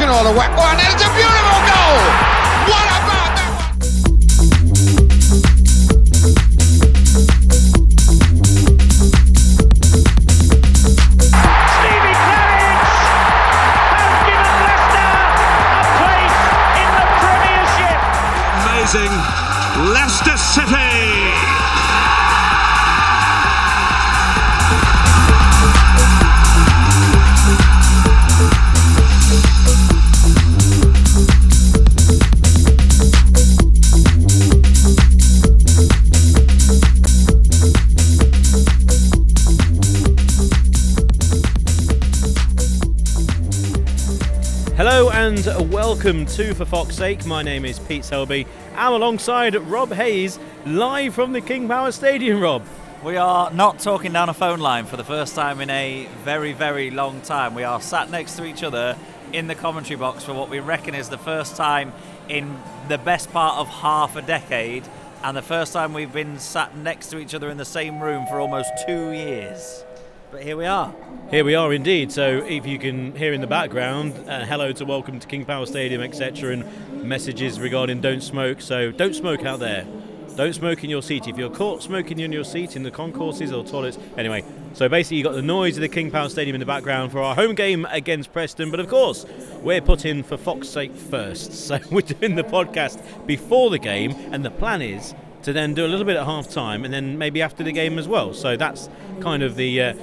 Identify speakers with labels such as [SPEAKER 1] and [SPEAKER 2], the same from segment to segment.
[SPEAKER 1] Or the whack one. It's a beautiful
[SPEAKER 2] welcome to For Fox's Sake. My name is Pete Selby. I'm alongside Rob Hayes, live from the King Power Stadium. Rob,
[SPEAKER 3] We are not talking down a phone line for the first time in a very, very long time. We are sat next to each other in the commentary box for what we reckon is the first time in the best part of half a decade, and the first time we've been sat next to each other in the same room for almost two years. But here we are.
[SPEAKER 2] here we are indeed. So, if you can hear in the background, uh, hello to welcome to King Power Stadium, etc., and messages regarding don't smoke. So, don't smoke out there. Don't smoke in your seat. If you're caught smoking in your seat in the concourses or toilets, anyway. So basically, you've got the noise of the King Power Stadium in the background for our home game against Preston. But of course, we're put in for Fox's sake first. So we're doing the podcast before the game, and the plan is to then do a little bit at half time and then maybe after the game as well. So that's kind of the. Uh,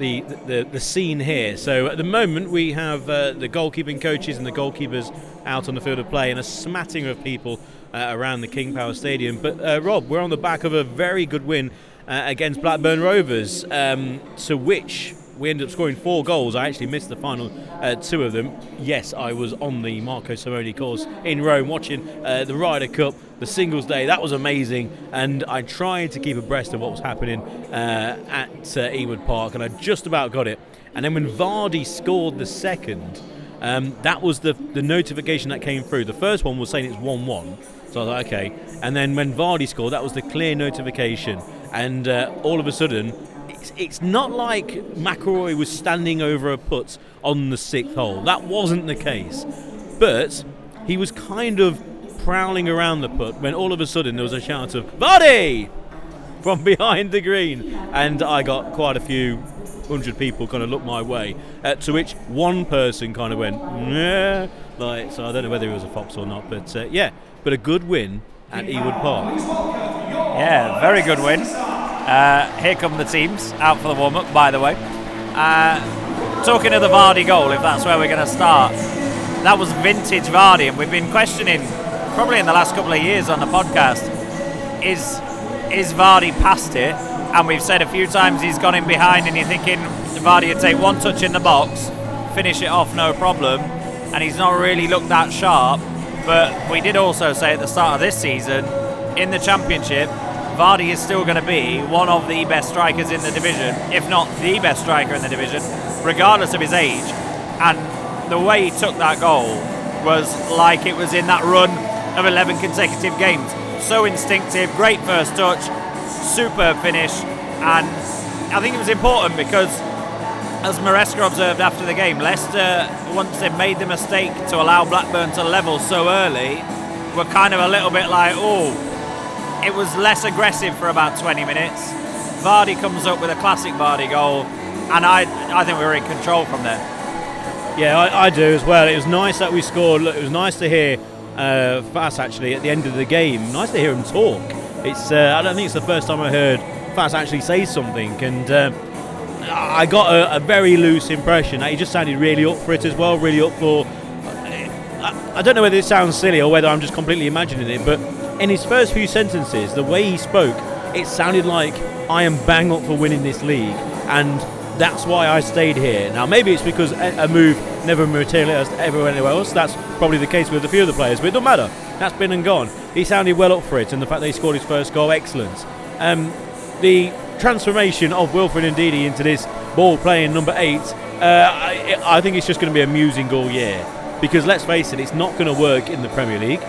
[SPEAKER 2] the, the, the scene here. So at the moment we have uh, the goalkeeping coaches and the goalkeepers out on the field of play and a smattering of people uh, around the King Power Stadium. But uh, Rob, we're on the back of a very good win uh, against Blackburn Rovers, um, to which we ended up scoring four goals. I actually missed the final uh, two of them. Yes, I was on the Marco Simone course in Rome watching uh, the Ryder Cup, the singles day. That was amazing, and I tried to keep abreast of what was happening uh, at uh, Ewood Park, and I just about got it. And then when Vardy scored the second, um, that was the the notification that came through. The first one was saying it's one-one, so I was like, okay. And then when Vardy scored, that was the clear notification, and uh, all of a sudden it's, it's not like McIlroy was standing over a putt on the sixth hole. That wasn't the case. But he was kind of prowling around the putt when all of a sudden there was a shout of Vardy from behind the green. And I got quite a few hundred people kind of look my way. Uh, to which one person kind of went, yeah. Like, so I don't know whether he was a fox or not. But uh, yeah, but a good win at Ewood Park.
[SPEAKER 3] Yeah, very good win. Uh, here come the teams out for the warm up, by the way. Uh, talking of the Vardy goal, if that's where we're going to start, that was vintage Vardy, and we've been questioning probably in the last couple of years on the podcast is is Vardy past it? And we've said a few times he's gone in behind, and you're thinking Vardy would take one touch in the box, finish it off, no problem, and he's not really looked that sharp. But we did also say at the start of this season, in the Championship, Vardy is still going to be one of the best strikers in the division, if not the best striker in the division, regardless of his age. And the way he took that goal was like it was in that run of 11 consecutive games. So instinctive, great first touch, superb finish, and I think it was important because, as Maresca observed after the game, Leicester, once they made the mistake to allow Blackburn to level so early, were kind of a little bit like, oh, it was less aggressive for about 20 minutes. Vardy comes up with a classic Vardy goal, and I, I think we were in control from there.
[SPEAKER 2] Yeah, I, I do as well. It was nice that we scored. Look, it was nice to hear uh, Faes actually at the end of the game. Nice to hear him talk. It's uh, I don't think it's the first time I heard Faes actually say something, and uh, I got a, a very loose impression that he just sounded really up for it as well, really up for. I, I don't know whether it sounds silly or whether I'm just completely imagining it, but in his first few sentences, the way he spoke, it sounded like I am bang up for winning this league, and that's why I stayed here. Now, maybe it's because a, move never materialised everywhere anywhere else. That's probably the case with a few of the players, but it doesn't matter. That's been and gone. He sounded well up for it, and the fact that he scored his first goal, excellent. Um, the transformation of Wilfred Ndidi into this ball playing number eight, uh, I, I think it's just going to be amusing all year. Because let's face it, it's not going to work in the Premier League.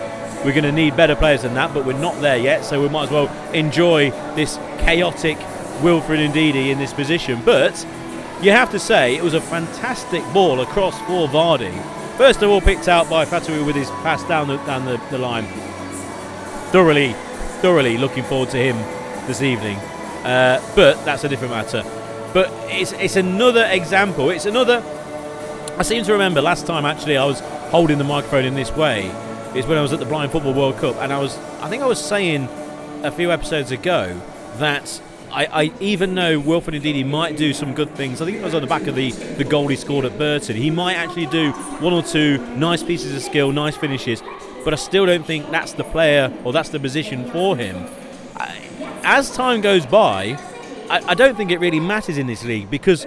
[SPEAKER 2] We're going to need better players than that, but we're not there yet, so we might as well enjoy this chaotic Wilfred Ndidi in this position. But you have to say it was a fantastic ball across for Vardy, First of all, picked out by Fatawu with his pass down the down the, the line. Thoroughly, thoroughly looking forward to him this evening. Uh, but that's a different matter. But it's it's another example. It's another. I seem to remember last time actually I was holding the microphone in this way. Is when I was at the Blind Football World Cup, and I was I think I was saying a few episodes ago that I, I, even know Wilfred Ndidi might do some good things. I think it was on the back of the, the goal he scored at Burton. He might actually do one or two nice pieces of skill, nice finishes, but I still don't think that's the player or that's the position for him. I, as time goes by, I, I, don't think it really matters in this league because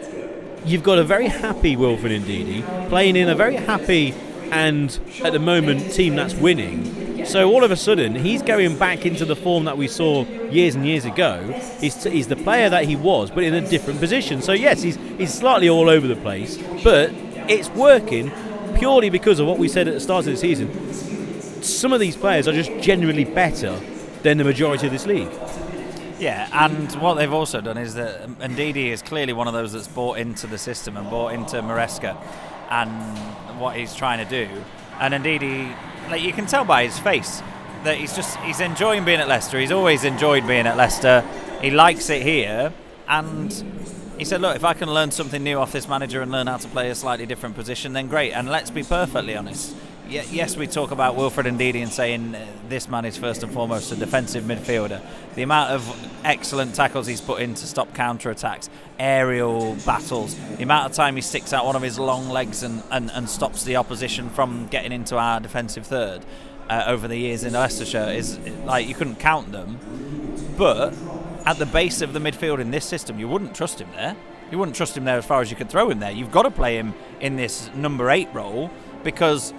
[SPEAKER 2] you've got a very happy Wilfred Ndidi playing in a very happy and at the moment team that's winning so all of a sudden, he's going back into the form that we saw years and years ago. He's, t- he's the player that he was, but in a different position. So yes, he's he's slightly all over the place, but it's working purely because of what we said at the start of the season. Some of these players are just genuinely better than the majority of this league.
[SPEAKER 3] Yeah, and what they've also done is that Ndidi is clearly one of those that's bought into the system and bought into Maresca and what he's trying to do. And indeed, he like you can tell by his face that he's just he's enjoying being at Leicester. He's always enjoyed being at Leicester. He likes it here, and he said, "Look, if I can learn something new off this manager and learn how to play a slightly different position, then great." And let's be perfectly honest. Yes, we talk about Wilfred Ndidi and saying uh, this man is first and foremost a defensive midfielder. The amount of excellent tackles he's put in to stop counter attacks, aerial battles, the amount of time he sticks out one of his long legs and, and, and stops the opposition from getting into our defensive third uh, over the years in Leicestershire is like you couldn't count them. But at the base of the midfield in this system, you wouldn't trust him there. You wouldn't trust him there as far as you could throw him there. You've got to play him in this number eight role because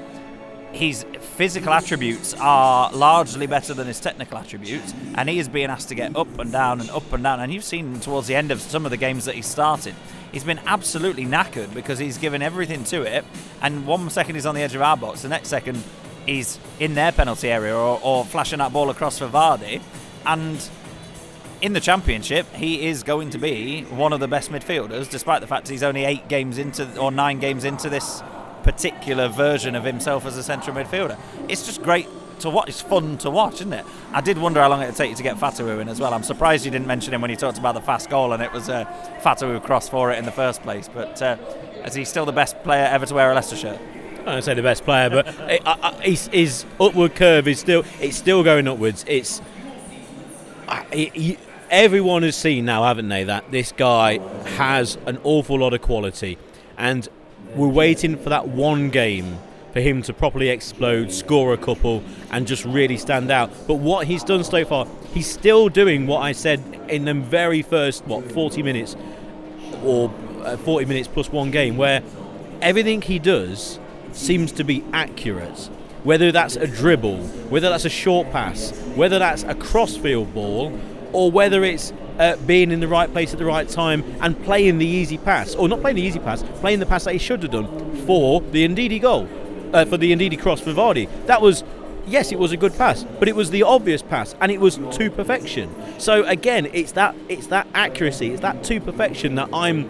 [SPEAKER 3] his physical attributes are largely better than his technical attributes, and he is being asked to get up and down and up and down. And you've seen towards the end of some of the games that he started, he's been absolutely knackered because he's given everything to it. And one second he's on the edge of our box, the next second he's in their penalty area or, or flashing that ball across for Vardy. And in the championship, he is going to be one of the best midfielders, despite the fact he's only eight games into or nine games into this particular version of himself as a central midfielder. It's just great to watch. It's fun to watch, isn't it? I did wonder how long it would take you to get Fatawu in as well. I'm surprised you didn't mention him when you talked about the fast goal and it was a uh, Fatawu cross for it in the first place. But uh, is he still the best player ever to wear a Leicester shirt?
[SPEAKER 2] I don't say the best player, but it, uh, his, his, upward curve is still it's still going upwards. It's everyone has seen now, haven't they, that this guy has an awful lot of quality, and we're waiting for that one game for him to properly explode, score a couple, and just really stand out. But what he's done so far, he's still doing what I said in the very first, what, 40 minutes or uh, 40 minutes plus one game, where everything he does seems to be accurate. Whether that's a dribble, whether that's a short pass, whether that's a crossfield ball, or whether it's uh, being in the right place at the right time and playing the easy pass, or not playing the easy pass, playing the pass that he should have done for the Ndidi goal, uh, for the Ndidi cross for Vardy. That was, yes, it was a good pass, but it was the obvious pass, and it was to perfection. So again, it's that it's that accuracy, it's that to perfection that I'm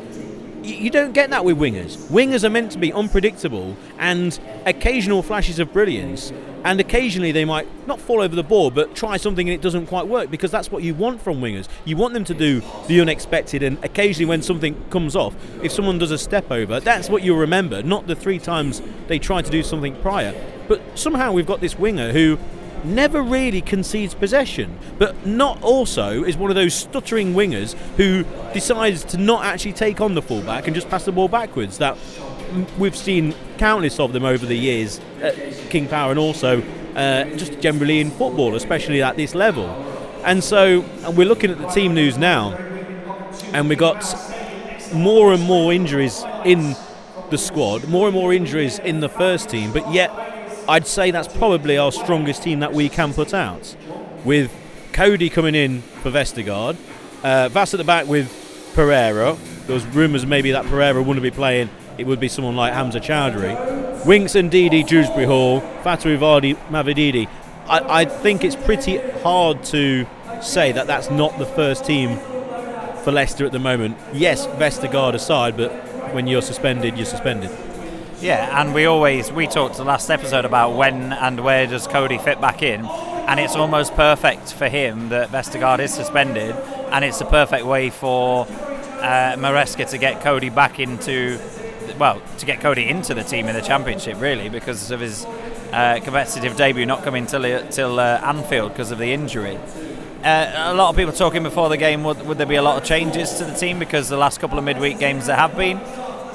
[SPEAKER 2] you don't get that with wingers. Wingers are meant to be unpredictable and occasional flashes of brilliance, and occasionally they might not fall over the ball but try something and it doesn't quite work because that's what you want from wingers. You want them to do the unexpected, and occasionally when something comes off, if someone does a step over, that's what you'll remember, not the three times they tried to do something prior. But somehow we've got this winger who never really concedes possession, but not also is one of those stuttering wingers who decides to not actually take on the fullback and just pass the ball backwards. That we've seen countless of them over the years at King Power and also uh, just generally in football, especially at this level. And so and we're looking at the team news now, and we've got more and more injuries in the squad, more and more injuries in the first team, but yet I'd say that's probably our strongest team that we can put out. With Coady coming in for Vestergaard, uh, Faes at the back with Pereira. There was rumours maybe that Pereira wouldn't be playing. It would be someone like Hamza Choudhury. Winks Ndidi, Dewsbury Hall, Fatawu Vardy, Mavididi. I, I think it's pretty hard to say that that's not the first team for Leicester at the moment. Yes, Vestergaard aside, but when you're suspended, you're suspended.
[SPEAKER 3] Yeah, and we always we talked the last episode about when and where does Coady fit back in, and it's almost perfect for him that Vestergaard is suspended, and it's the perfect way for uh, Maresca to get Coady back into, well, to get Coady into the team in the championship really because of his uh, competitive debut not coming till till uh, Anfield because of the injury. Uh, a lot of people talking before the game would, would there be a lot of changes to the team because the last couple of midweek games there have been.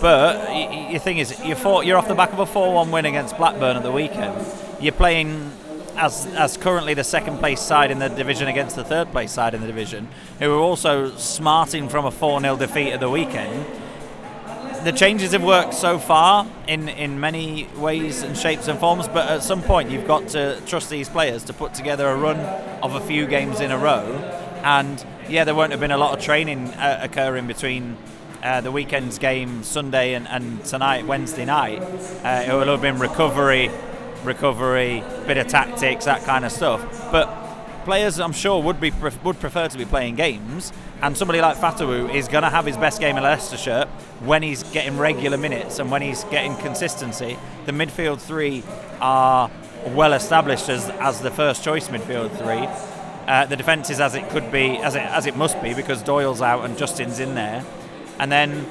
[SPEAKER 3] But your thing is, you're off the back of a 4 1 win against Blackburn at the weekend. You're playing as, as currently the second place side in the division against the third place side in the division, who are also smarting from a 4 0 defeat at the weekend. The changes have worked so far in, in many ways and shapes and forms, but at some point you've got to trust these players to put together a run of a few games in a row. And yeah, there won't have been a lot of training uh, occurring between uh, the weekend's game Sunday and, and tonight, Wednesday night. Uh, it will have been recovery, recovery, bit of tactics, that kind of stuff. But players, I'm sure, would be would prefer to be playing games. And somebody like Fatawu is going to have his best game in Leicestershire when he's getting regular minutes and when he's getting consistency. The midfield three are well established as, as the first choice midfield three. Uh, the defence is as it could be, as it as it must be, because Doyle's out and Justin's in there. And then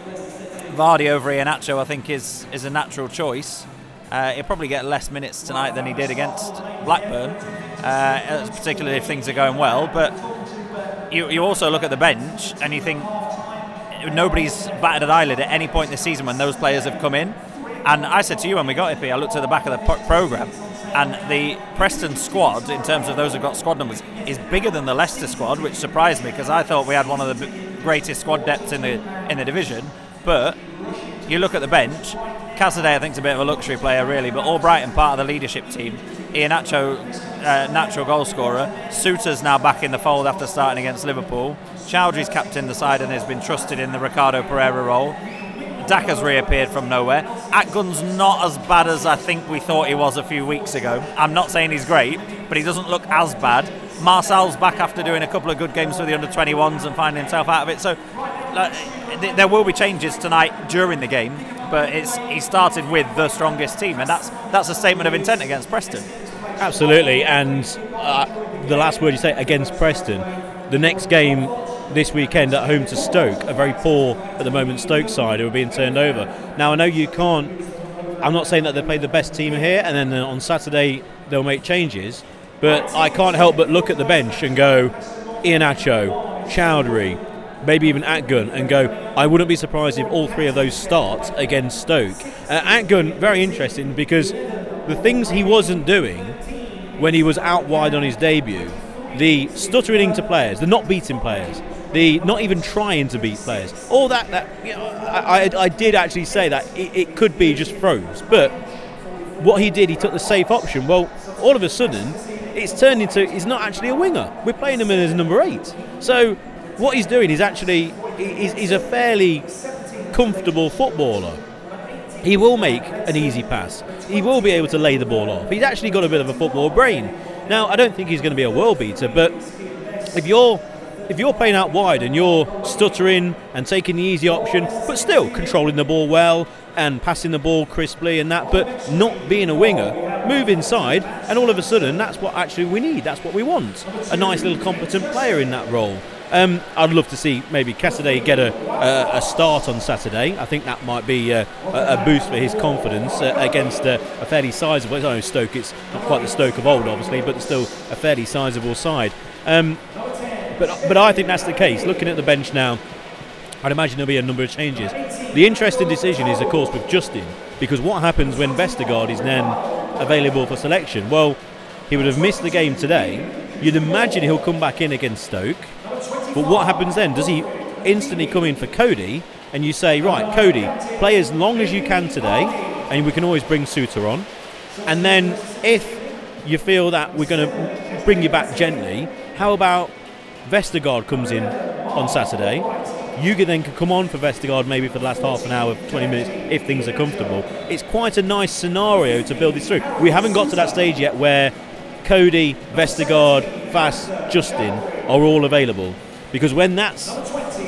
[SPEAKER 3] Vardy over Iheanacho, I think, is, is a natural choice. Uh, he'll probably get less minutes tonight than he did against Blackburn, uh, particularly if things are going well. But you, you also look at the bench and you think nobody's batted an eyelid at any point this season when those players have come in. And I said to you when we got here, I looked at the back of the programme, and the Preston squad, in terms of those who've got squad numbers, is bigger than the Leicester squad, which surprised me because I thought we had one of the greatest squad depth in the in the division. But you look at the bench, Cassidy I think is a bit of a luxury player really, but Albrighton part of the leadership team. Iheanacho, uh, natural goal scorer. Souttar's now back in the fold after starting against Liverpool. Choudhury's captained the side and has been trusted in the Ricardo Pereira role. Daka's reappeared from nowhere. Akgun's not as bad as I think we thought he was a few weeks ago. I'm not saying he's great, but he doesn't look as bad. Marçal's back after doing a couple of good games for the under 21s and finding himself out of it. So like, there will be changes tonight during the game, but it's he started with the strongest team, and that's that's a statement of intent against Preston.
[SPEAKER 2] Absolutely, and uh, the last word you say against Preston, the next game this weekend at home to Stoke, a very poor at the moment Stoke side who are being turned over. Now I know you can't. I'm not saying that they play the best team here, and then on Saturday they'll make changes. But I can't help but look at the bench and go, Iheanacho, Choudhury, maybe even Akgun, and go, I wouldn't be surprised if all three of those start against Stoke. Uh, Akgun, very interesting because the things he wasn't doing when he was out wide on his debut, the stuttering into players, the not beating players, the not even trying to beat players, all that, that you know, I, I, I, did actually say that it, it could be just froze, but what he did, he took the safe option. Well, all of a sudden, it's turned into he's not actually a winger. We're playing him as number eight. So what he's doing is actually he's, he's a fairly comfortable footballer. He will make an easy pass. He will be able to lay the ball off. He's actually got a bit of a football brain. Now, I don't think he's going to be a world beater, but if you're if you're playing out wide and you're stuttering and taking the easy option, but still controlling the ball well and passing the ball crisply and that, but not being a winger, move inside, and all of a sudden, that's what actually we need. That's what we want. A nice little competent player in that role. Um, I'd love to see maybe Cassidy get a, a, start on Saturday. I think that might be a, a boost for his confidence uh, against a, fairly sizable. I know Stoke. It's not quite the Stoke of old, obviously, but still a fairly sizable side. Um, but but I think that's the case. Looking at the bench now, I'd imagine there'll be a number of changes. The interesting decision is, of course, with Justin, because what happens when Vestergaard is then available for selection? Well, he would have missed the game today. You'd imagine he'll come back in against Stoke. But what happens then? Does he instantly come in for Coady? And you say, right, Coady, play as long as you can today, and we can always bring Souttar on. And then if you feel that we're going to bring you back gently, how about Vestergaard comes in on Saturday. You then can come on for Vestergaard maybe for the last half an hour, 20 minutes, if things are comfortable. It's quite a nice scenario to build this through. We haven't got to that stage yet where Coady, Vestergaard, Faes, Justin are all available. Because when that's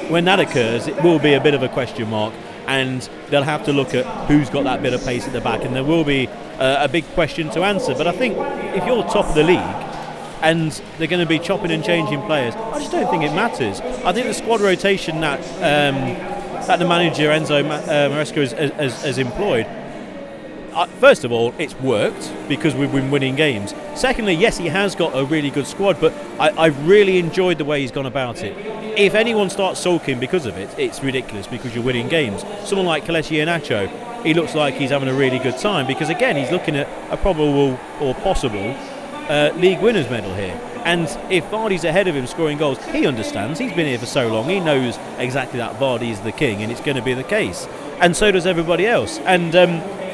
[SPEAKER 2] when that occurs, it will be a bit of a question mark. and they'll have to look at who's got that bit of pace at the back, and there will be a big question to answer. But I think if you're top of the league and they're going to be chopping and changing players, I just don't think it matters. I think the squad rotation that um, that the manager Enzo uh, Maresca has, has, has employed uh, first of all, it's worked because we've been winning games. Secondly, yes, he has got a really good squad, but I, I've really enjoyed the way he's gone about it. If anyone starts sulking because of it, it's ridiculous because you're winning games. Someone like Kelechi Iheanacho, he looks like he's having a really good time because, again, he's looking at a probable or possible uh, league winners medal here. And if Vardy's ahead of him scoring goals, he understands. He's been here for so long. He knows exactly that Vardy is the king, and it's going to be the case. And so does everybody else. And um,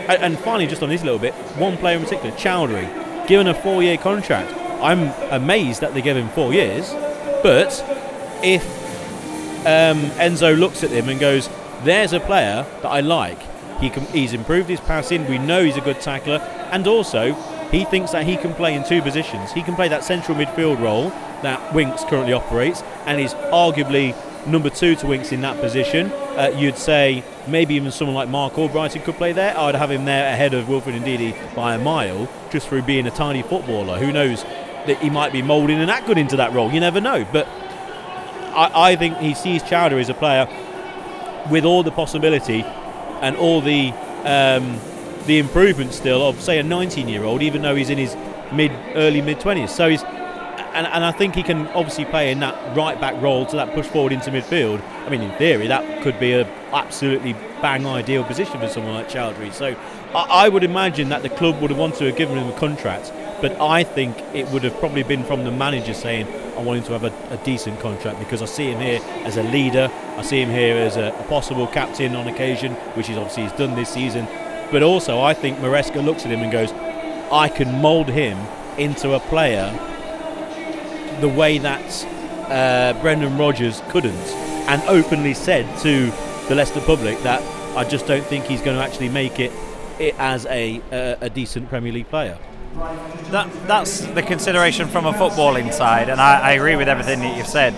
[SPEAKER 2] and, and finally, just on this little bit, one player in particular, Choudhury, given a four-year contract. I'm amazed that they gave him four years, but if um, Enzo looks at him and goes, "There's a player that I like. He can, he's improved his passing. We know he's a good tackler, and also he thinks that he can play in two positions. He can play that central midfield role that Winks currently operates, and is arguably number two to Winks in that position. Uh, you'd say maybe even someone like Marc Albrighton could play there. I'd have him there ahead of Wilfred Ndidi by a mile, just through being a tiny footballer. Who knows that he might be moulding and that good into that role? You never know. But I, I think he sees Chowder as a player with all the possibility and all the um, the improvement still of say a 19 year old, even though he's in his mid early mid 20s. So he's and, and I think he can obviously play in that right back role to that push forward into midfield. I mean, in theory, that could be a absolutely bang ideal position for someone like Choudhury. So I, I would imagine that the club would have wanted to have given him a contract, but I think it would have probably been from the manager saying, I want him to have a, a decent contract because I see him here as a leader. I see him here as a, a possible captain on occasion, which he's obviously he's done this season. But also, I think Maresca looks at him and goes, I can mould him into a player the way that uh, Brendan Rodgers couldn't, and openly said to the Leicester public that I just don't think he's going to actually make it, it as a, a, a decent Premier League player.
[SPEAKER 3] That, that's the consideration from a footballing side, and I, I agree with everything that you've said.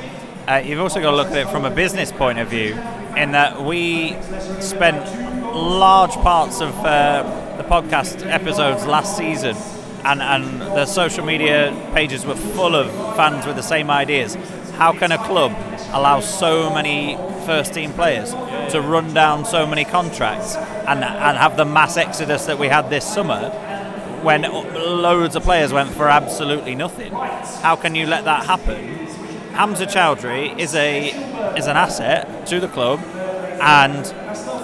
[SPEAKER 3] Uh, you've also got to look at it from a business point of view, in that we spent large parts of uh, the podcast episodes last season, and, and the social media pages were full of fans with the same ideas. How can a club allow so many first team players to run down so many contracts and, and have the mass exodus that we had this summer when loads of players went for absolutely nothing? How can you let that happen? Hamza Choudhury is a is an asset to the club and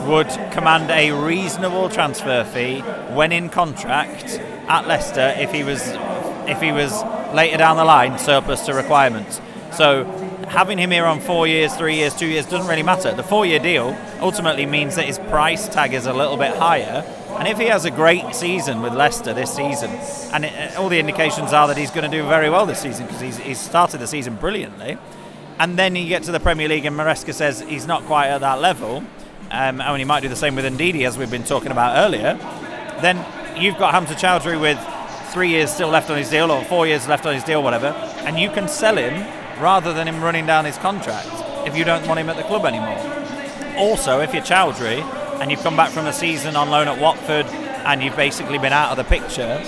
[SPEAKER 3] would command a reasonable transfer fee when in contract at Leicester if he was if he was later down the line surplus to requirements. So having him here on four years, three years, two years doesn't really matter. The four-year deal ultimately means that his price tag is a little bit higher. And if he has a great season with Leicester this season, and it, uh, all the indications are that he's going to do very well this season because he's, he's started the season brilliantly, and then you get to the Premier League and Maresca says he's not quite at that level, um, and he might do the same with Ndidi as we've been talking about earlier, then you've got Hamza Choudhury with three years still left on his deal or four years left on his deal, whatever, and you can sell him rather than him running down his contract if you don't want him at the club anymore. Also, if you're Choudhury and you've come back from a season on loan at Watford and you've basically been out of the picture,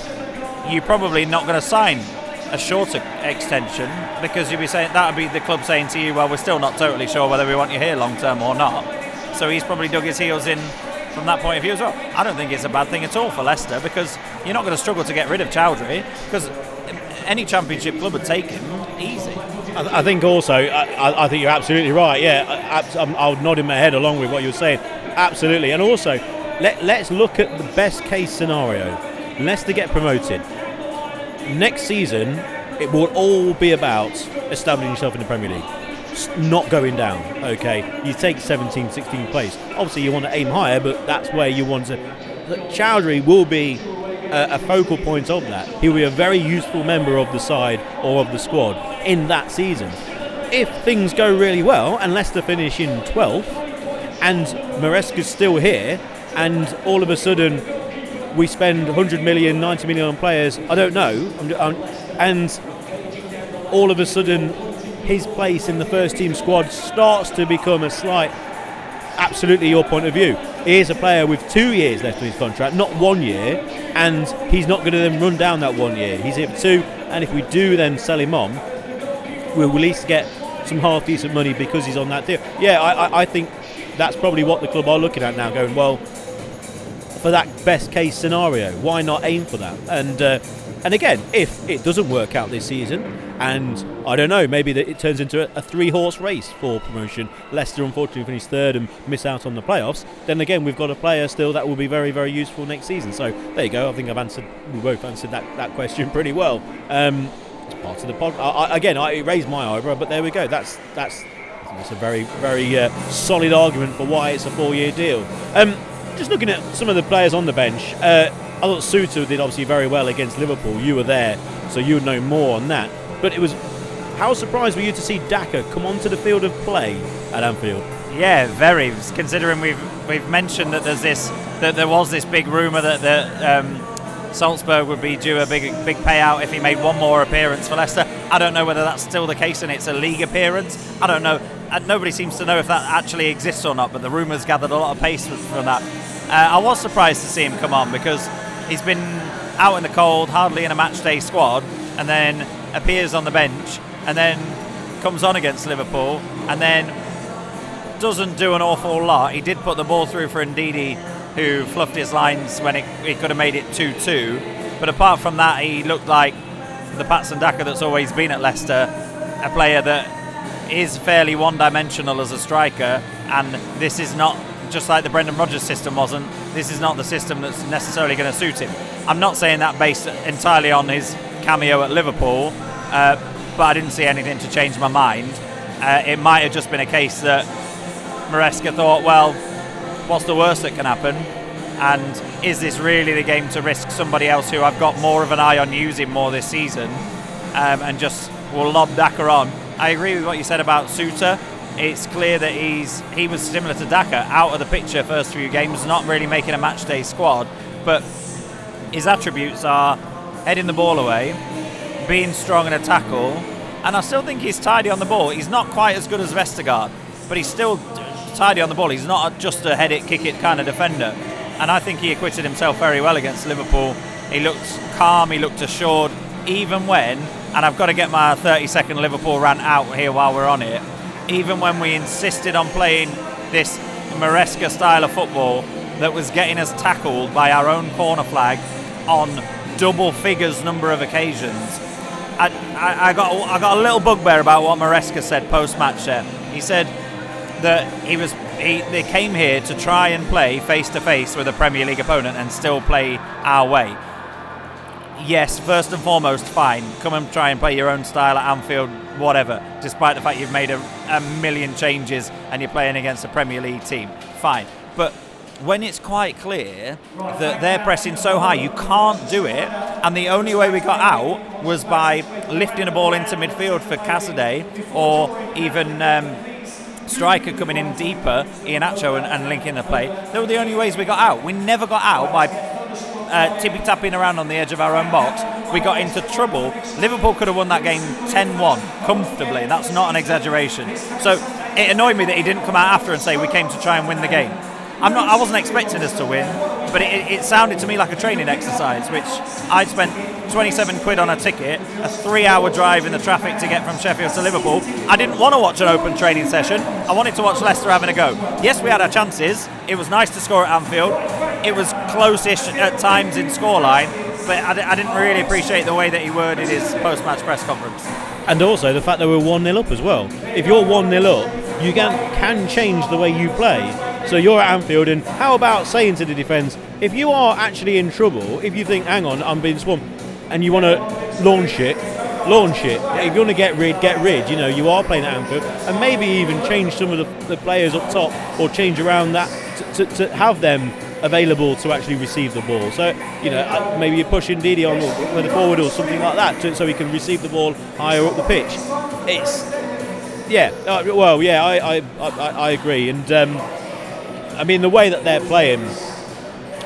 [SPEAKER 3] you're probably not going to sign a shorter extension because you'd be saying that would be the club saying to you, well, we're still not totally sure whether we want you here long term or not. So he's probably dug his heels in from that point of view as well. I don't think it's a bad thing at all for Leicester because you're not going to struggle to get rid of Choudhury because any championship club would take him easy.
[SPEAKER 2] I, think also, I, I, think you're absolutely right. Yeah, I, I, would nod in my head along with what you're saying. Absolutely. And also, let, let's look at the best case scenario. Leicester get promoted. Next season, it will all be about establishing yourself in the Premier League not going down. Okay, you take 17, 16 place. Obviously, you want to aim higher, but that's where you want to. Choudhury will be a, a, focal point of that. He will be a very useful member of the side or of the squad in that season. If things go really well and Leicester finish in 12th and Maresca's still here, and all of a sudden we spend 100 million, 90 million on players, I don't know, and all of a sudden his place in the first team squad starts to become a slight absolutely your point of view. Here's a player with two years left in his contract, not one year, and he's not going to then run down that one year. He's here for two, and if we do then sell him on, we'll at least get some half decent money because he's on that deal. Yeah, I, I, I think that's probably what the club are looking at now, going well for that best case scenario. Why not aim for that? And uh, and again, if it doesn't work out this season, and I don't know, maybe it turns into a, a three horse race for promotion. Leicester unfortunately finish third and miss out on the playoffs. Then again, we've got a player still that will be very very useful next season. So there you go. I think I've answered. We both answered that, that question pretty well. Um, it's part of the pod. I, again, I raised my eyebrow, but there we go. That's that's that's a very very uh, solid argument for why it's a four year deal. Um, just looking at some of the players on the bench, uh, I thought Souttar did obviously very well against Liverpool. You were there, so you would know more on that. But it was how surprised were you to see Daka come onto the field of play at Anfield?
[SPEAKER 3] Yeah, very. Considering we've we've mentioned that there's this that there was this big rumor that that um, Salzburg would be due a big big payout if he made one more appearance for Leicester. I don't know whether that's still the case and it's a league appearance. I don't know. Uh, nobody seems to know if that actually exists or not. But the rumours gathered a lot of pace from that. Uh, I was surprised to see him come on because he's been out in the cold, hardly in a match day squad, and then appears on the bench, and then comes on against Liverpool, and then doesn't do an awful lot. He did put the ball through for Ndidi, who fluffed his lines when it, he could have made it 2 2. But apart from that, he looked like the Patson Daka that's always been at Leicester, a player that is fairly one dimensional as a striker, and this is not just like the Brendan Rodgers system wasn't, this is not the system that's necessarily going to suit him. I'm not saying that based entirely on his cameo at Liverpool, uh, but I didn't see anything to change my mind. Uh, it might have just been a case that Maresca thought, well, what's the worst that can happen? And is this really the game to risk somebody else who I've got more of an eye on using more this season um, and just will lob Daka on? I agree with what you said about Souttar. It's clear that he's he was similar to Daka, out of the picture first few games, not really making a match day squad, but his attributes are heading the ball away, being strong in a tackle, and I still think he's tidy on the ball. He's not quite as good as Vestergaard, but he's still tidy on the ball. He's not just a head it, kick it kind of defender. And I think he acquitted himself very well against Liverpool. He looked calm, he looked assured, even when, and I've got to get my 30 second Liverpool rant out here while we're on it, even when we insisted on playing this Maresca style of football that was getting us tackled by our own corner flag on double figures number of occasions. I, I, I got I got a little bugbear about what Maresca said post match there. He said that he was he, they came here to try and play face to face with a Premier League opponent and still play our way. Yes, first and foremost, fine. Come and try and play your own style at Anfield, whatever. Despite the fact you've made a, a million changes and you're playing against a Premier League team, fine. But when it's quite clear that they're pressing so high, you can't do it. And the only way we got out was by lifting a ball into midfield for Cassidy or even um, striker coming in deeper, Iheanacho, and, and linking the play. They were the only ways we got out. We never got out by uh, tippy tapping around on the edge of our own box. We got into trouble. Liverpool could have won that game 10 1 comfortably. That's not an exaggeration. So it annoyed me that he didn't come out after and say we came to try and win the game. I'm not. I wasn't expecting us to win, but it, it sounded to me like a training exercise, which I spent 27 quid on a ticket, a three-hour drive in the traffic to get from Sheffield to Liverpool. I didn't want to watch an open training session. I wanted to watch Leicester having a go. Yes, we had our chances. It was nice to score at Anfield. It was close-ish at times in scoreline, but I, I didn't really appreciate the way that he worded his post-match press conference.
[SPEAKER 2] And also the fact that we're 1 0 up as well. If you're 1 0 up, you can, can change the way you play. So you're at Anfield, and how about saying to the defence, if you are actually in trouble, if you think, hang on, I'm being swamped, and you want to launch it, launch it. If you want to get rid, get rid. You know, you are playing at Anfield, and maybe even change some of the, the players up top, or change around that to, to, have them available to actually receive the ball. So, you know, uh, maybe you're pushing Didi on the forward or something like that, to, so he can receive the ball higher up the pitch. It's, yeah, uh, well, yeah, I, I, I, I agree, and. Um, I mean, the way that they're playing,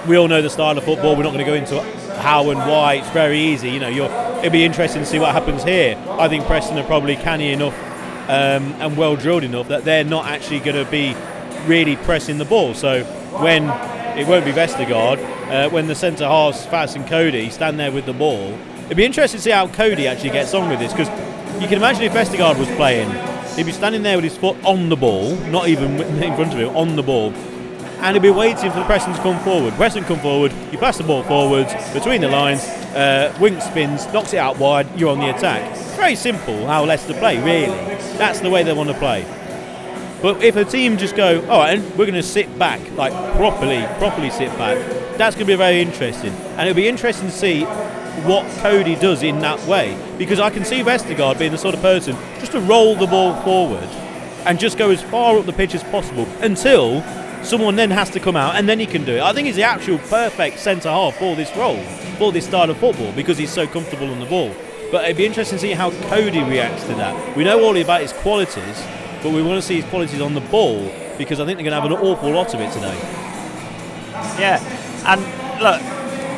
[SPEAKER 2] we all know the style of football. We're not going to go into how and why. It's very easy. You know, it'll be interesting to see what happens here. I think Preston are probably canny enough um, and well drilled enough that they're not actually going to be really pressing the ball. So when it won't be Vestergaard, uh, when the centre halves, Faes and Coady, stand there with the ball, it'd be interesting to see how Coady actually gets on with this because you can imagine if Vestergaard was playing, he'd be standing there with his foot on the ball, not even in front of him, on the ball, and he'd be waiting for the Preston to come forward. Preston come forward, you pass the ball forwards between the lines, uh, Wink spins, knocks it out wide, you're on the attack. Very simple how Leicester play, really. That's the way they want to play. But if a team just go, all right, and we're going to sit back, like properly, properly sit back, that's going to be very interesting. And it'll be interesting to see what Coady does in that way. Because I can see Vestergaard being the sort of person just to roll the ball forward and just go as far up the pitch as possible until someone then has to come out and then he can do it. I think he's the actual perfect centre half for this role, for this style of football, because he's so comfortable on the ball. But it'd be interesting to see how Coady reacts to that. We know all about his qualities, but we want to see his qualities on the ball because I think they're going to have an awful lot of it today.
[SPEAKER 3] Yeah, and look,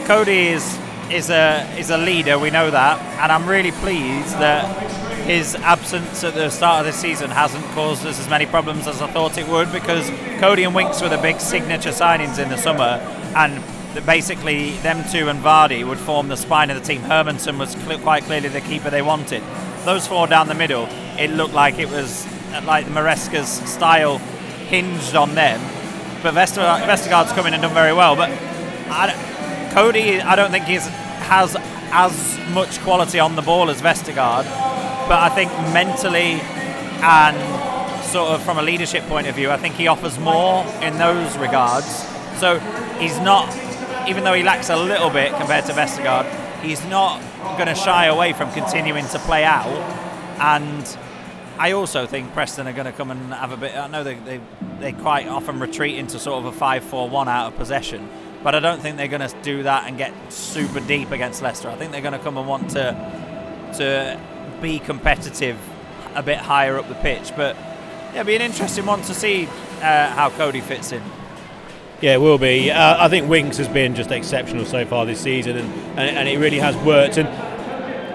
[SPEAKER 3] Coady is is a is a leader. We know that, and I'm really pleased that his absence at the start of the season hasn't caused us as many problems as I thought it would. Because Coady and Winks were the big signature signings in the summer, and basically them two and Vardy would form the spine of the team. Hermansen was cl- quite clearly the keeper they wanted. Those four down the middle, it looked like it was uh, like Maresca's style hinged on them. But Vester- Vestergaard's come in and done very well. But I, Coady, I don't think he's has as much quality on the ball as Vestergaard. But I think mentally and sort of from a leadership point of view, I think he offers more in those regards. So he's not, even though he lacks a little bit compared to Vestergaard, he's not going to shy away from continuing to play out. And I also think Preston are going to come and have a bit. I know they, they, they quite often retreat into sort of a 5 4 1 out of possession, but I don't think they're going to do that and get super deep against Leicester. I think they're going to come and want to to be competitive a bit higher up the pitch. But yeah, it'll be an interesting one to see uh, how Coady fits in.
[SPEAKER 2] Yeah, it will be. Uh, I think Winks has been just exceptional so far this season, and, and, and it really has worked. And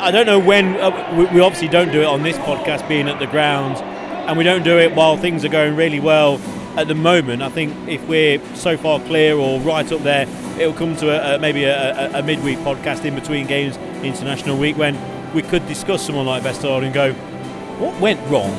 [SPEAKER 2] I don't know when uh, we, we obviously don't do it on this podcast, being at the ground, and we don't do it while things are going really well at the moment. I think if we're so far clear or right up there, it'll come to a, a, maybe a, a, a midweek podcast in between games, international week, when we could discuss someone like Vestergaard and go, what went wrong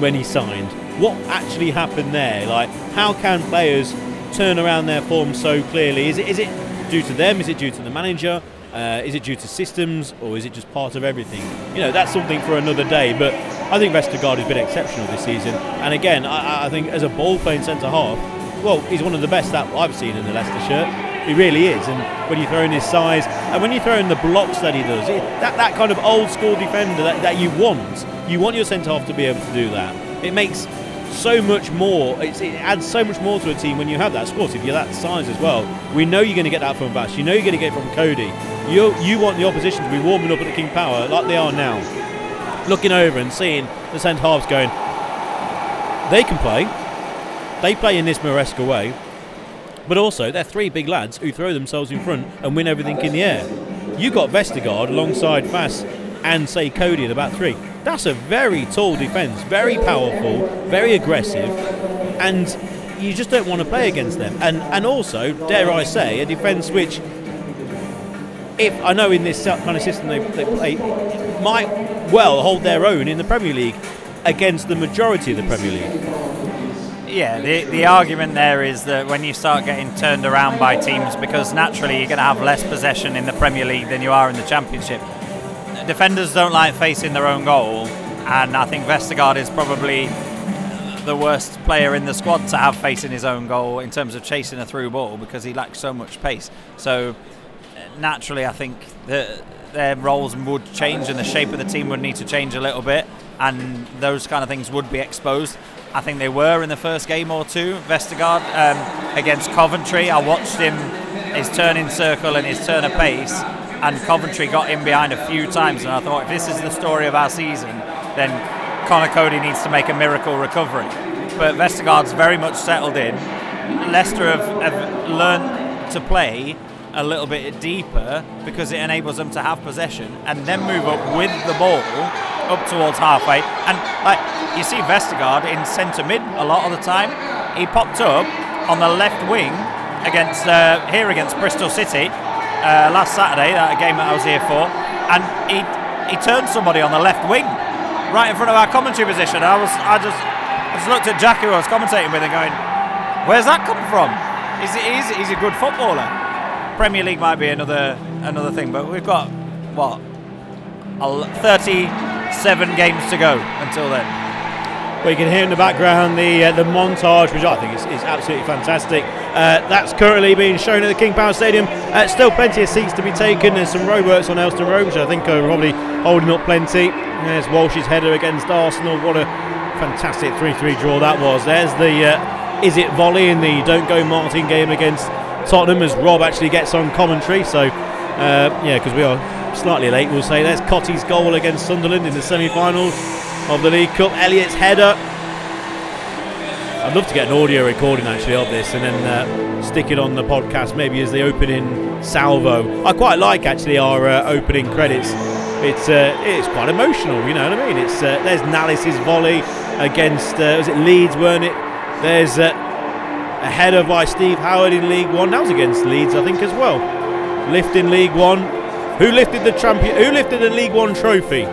[SPEAKER 2] when he signed? What actually happened there? Like, how can players turn around their form so clearly? Is it is it due to them? Is it due to the manager? Uh, is it due to systems, or is it just part of everything? You know, that's something for another day. But I think Vestergaard has been exceptional this season. And again, I, I think as a ball-playing centre half, well, he's one of the best that I've seen in the Leicester shirt. He really is. And when you throw in his size, and when you throw in the blocks that he does, it, that that kind of old school defender that, that you want, you want your centre half to be able to do that. It makes so much more. It adds so much more to a team when you have that. Of course, if you're that size as well, we know you're going to get that from Bash. You know you're going to get it from Coady. You you want the opposition to be warming up at the King Power like they are now, looking over and seeing the centre halves going. They can play. They play in this Maresca way, but also they're three big lads who throw themselves in front and win everything in the air. You got Vestergaard alongside Faes and say Coady in about three. That's a very tall defence, very powerful, very aggressive, and you just don't want to play against them. And and also, dare I say, a defence which, if I know in this kind of system they, they play, might well hold their own in the Premier League against the majority of the Premier League.
[SPEAKER 3] Yeah, the, the argument there is that when you start getting turned around by teams, because naturally you're going to have less possession in the Premier League than you are in the Championship. Defenders don't like facing their own goal, and I think Vestergaard is probably the worst player in the squad to have facing his own goal in terms of chasing a through ball because he lacks so much pace. So naturally, I think that their roles would change and the shape of the team would need to change a little bit, and those kind of things would be exposed. I think they were in the first game or two. Vestergaard um, against Coventry, I watched him his turn in circle and his turn of pace, and Coventry got in behind a few times. And I thought, if this is the story of our season, then Conor Coady needs to make a miracle recovery. But Vestergaard's very much settled in. Leicester have, have learned to play a little bit deeper because it enables them to have possession and then move up with the ball up towards halfway. And like you see Vestergaard in centre mid a lot of the time. he popped up on the left wing against uh, here against Bristol City uh, last Saturday, that game that I was here for, and he he turned somebody on the left wing, right in front of our commentary position. I was I just I just looked at Jack who I was commentating with and going, where's that come from? He's, he's, he's a good footballer. Premier League might be another another thing, but we've got what a 37 games to go until then.
[SPEAKER 2] Well, you can hear in the background the uh, the montage, which I think is, is absolutely fantastic. Uh, that's currently being shown at the King Power Stadium. Uh, still plenty of seats to be taken. There's some roadworks on Aylestone Road, which I think are probably holding up plenty. There's Walsh's header against Arsenal. What a fantastic 3-3 draw that was. There's the uh, Izzet volley in the Don't Go Martin game against Tottenham as Rob actually gets on commentary. So uh, yeah, because we are slightly late, we'll say there's Cottee's goal against Sunderland in the semi-finals of the League Cup. Elliott's header. I'd love to get an audio recording actually of this and then uh, stick it on the podcast, maybe as the opening salvo. I quite like actually our uh, opening credits. It's uh, it's quite emotional, you know what I mean? It's uh, there's Nalis's volley against uh, was it Leeds, weren't it? There's uh, a header by Steve Howard in League One. That was against Leeds, I think, as well. Lifting League One. Who lifted the champion? Who lifted the League One trophy?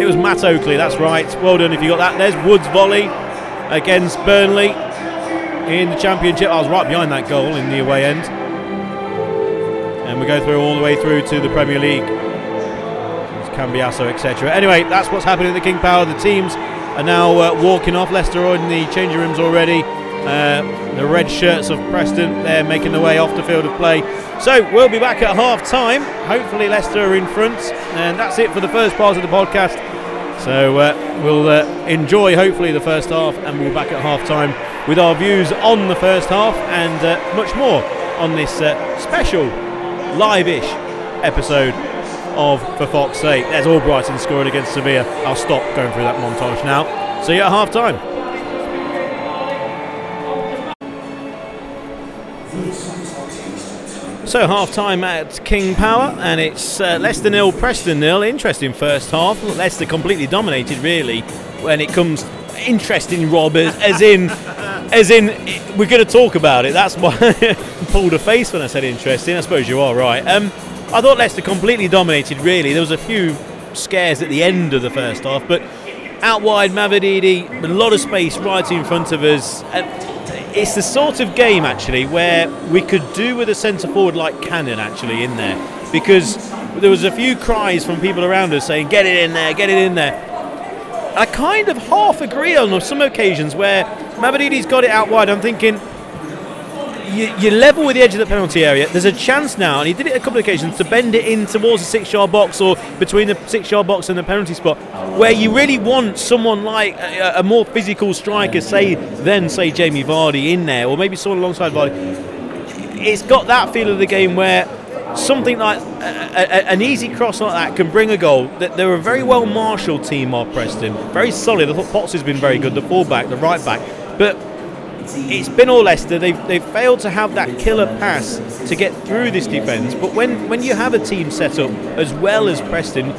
[SPEAKER 2] It was Matt Oakley, that's right. Well done if you got that. There's Wood's volley against Burnley in the Championship. I was right behind that goal in the away end. And we go through all the way through to the Premier League. It's Cambiasso, etc. Anyway, that's what's happening at the King Power. The teams are now uh, walking off. Leicester are in the changing rooms already. Uh, the red shirts of Preston, they're making their way off the field of play. So we'll be back at half time. Hopefully, Leicester are in front. And that's it for the first part of the podcast. So uh, we'll uh, enjoy hopefully the first half, and we'll be back at half time with our views on the first half and uh, much more on this uh, special live-ish episode of For Fox's Sake. There's Albrighton scoring against Sevilla. I'll stop going through that montage now. See you at half time. So half time at King Power, and it's uh, Leicester nil, Preston nil. Interesting first half. Leicester completely dominated, really, when it comes. Interesting, Rob, as, as in, as in, we're going to talk about it. That's why I pulled a face when I said interesting. I suppose you are right. Um, I thought Leicester completely dominated. Really, there was a few scares at the end of the first half, but out wide, Mavididi, a lot of space right in front of us. It's the sort of game actually where we could do with a centre forward like Cannon actually in there because there was a few cries from people around us saying get it in there, get it in there. I kind of half agree on some occasions where Mavididi's got it out wide. I'm thinking you, you level with the edge of the penalty area. There's a chance now, and he did it a couple of occasions to bend it in towards the six-yard box or between the six-yard box and the penalty spot, where you really want someone like a, a more physical striker, say then say Jamie Vardy in there, or maybe someone alongside Vardy. It's got that feel of the game where something like a, a, an easy cross like that can bring a goal. They're a very well marshalled team, are Preston. Very solid. I thought Potts has been very good, the fullback, the right back, but it's been all Leicester. They've, they've failed to have that killer pass to get through this defence. But when, when you have a team set up as well as Preston,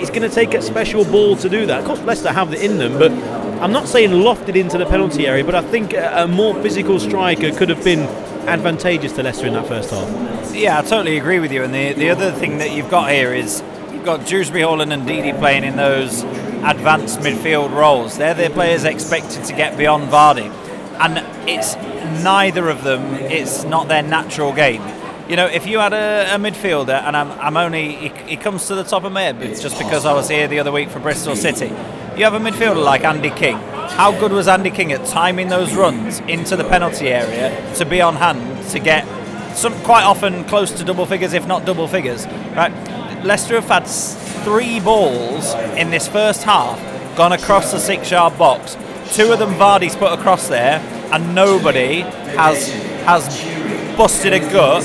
[SPEAKER 2] it's going to take a special ball to do that. Of course, Leicester have it in them, but I'm not saying lofted into the penalty area, but I think a, more physical striker could have been advantageous to Leicester in that first half.
[SPEAKER 3] Yeah, I totally agree with you. And the, the other thing that you've got here is you've got Dewsbury Hall and Ndidi playing in those advanced midfield roles. They're the players expected to get beyond Vardy and it's neither of them. It's not their natural game. You know, if you had a, a midfielder, and I'm, I'm only, it, comes to the top of my head, it's just because I was here the other week for Bristol City. You have a midfielder like Andy King. How good was Andy King at timing those runs into the penalty area to be on hand to get some quite often close to double figures, if not double figures, right? Leicester have had three balls in this first half gone across the six-yard box Two of them Vardy's put across there, and nobody has has busted a gut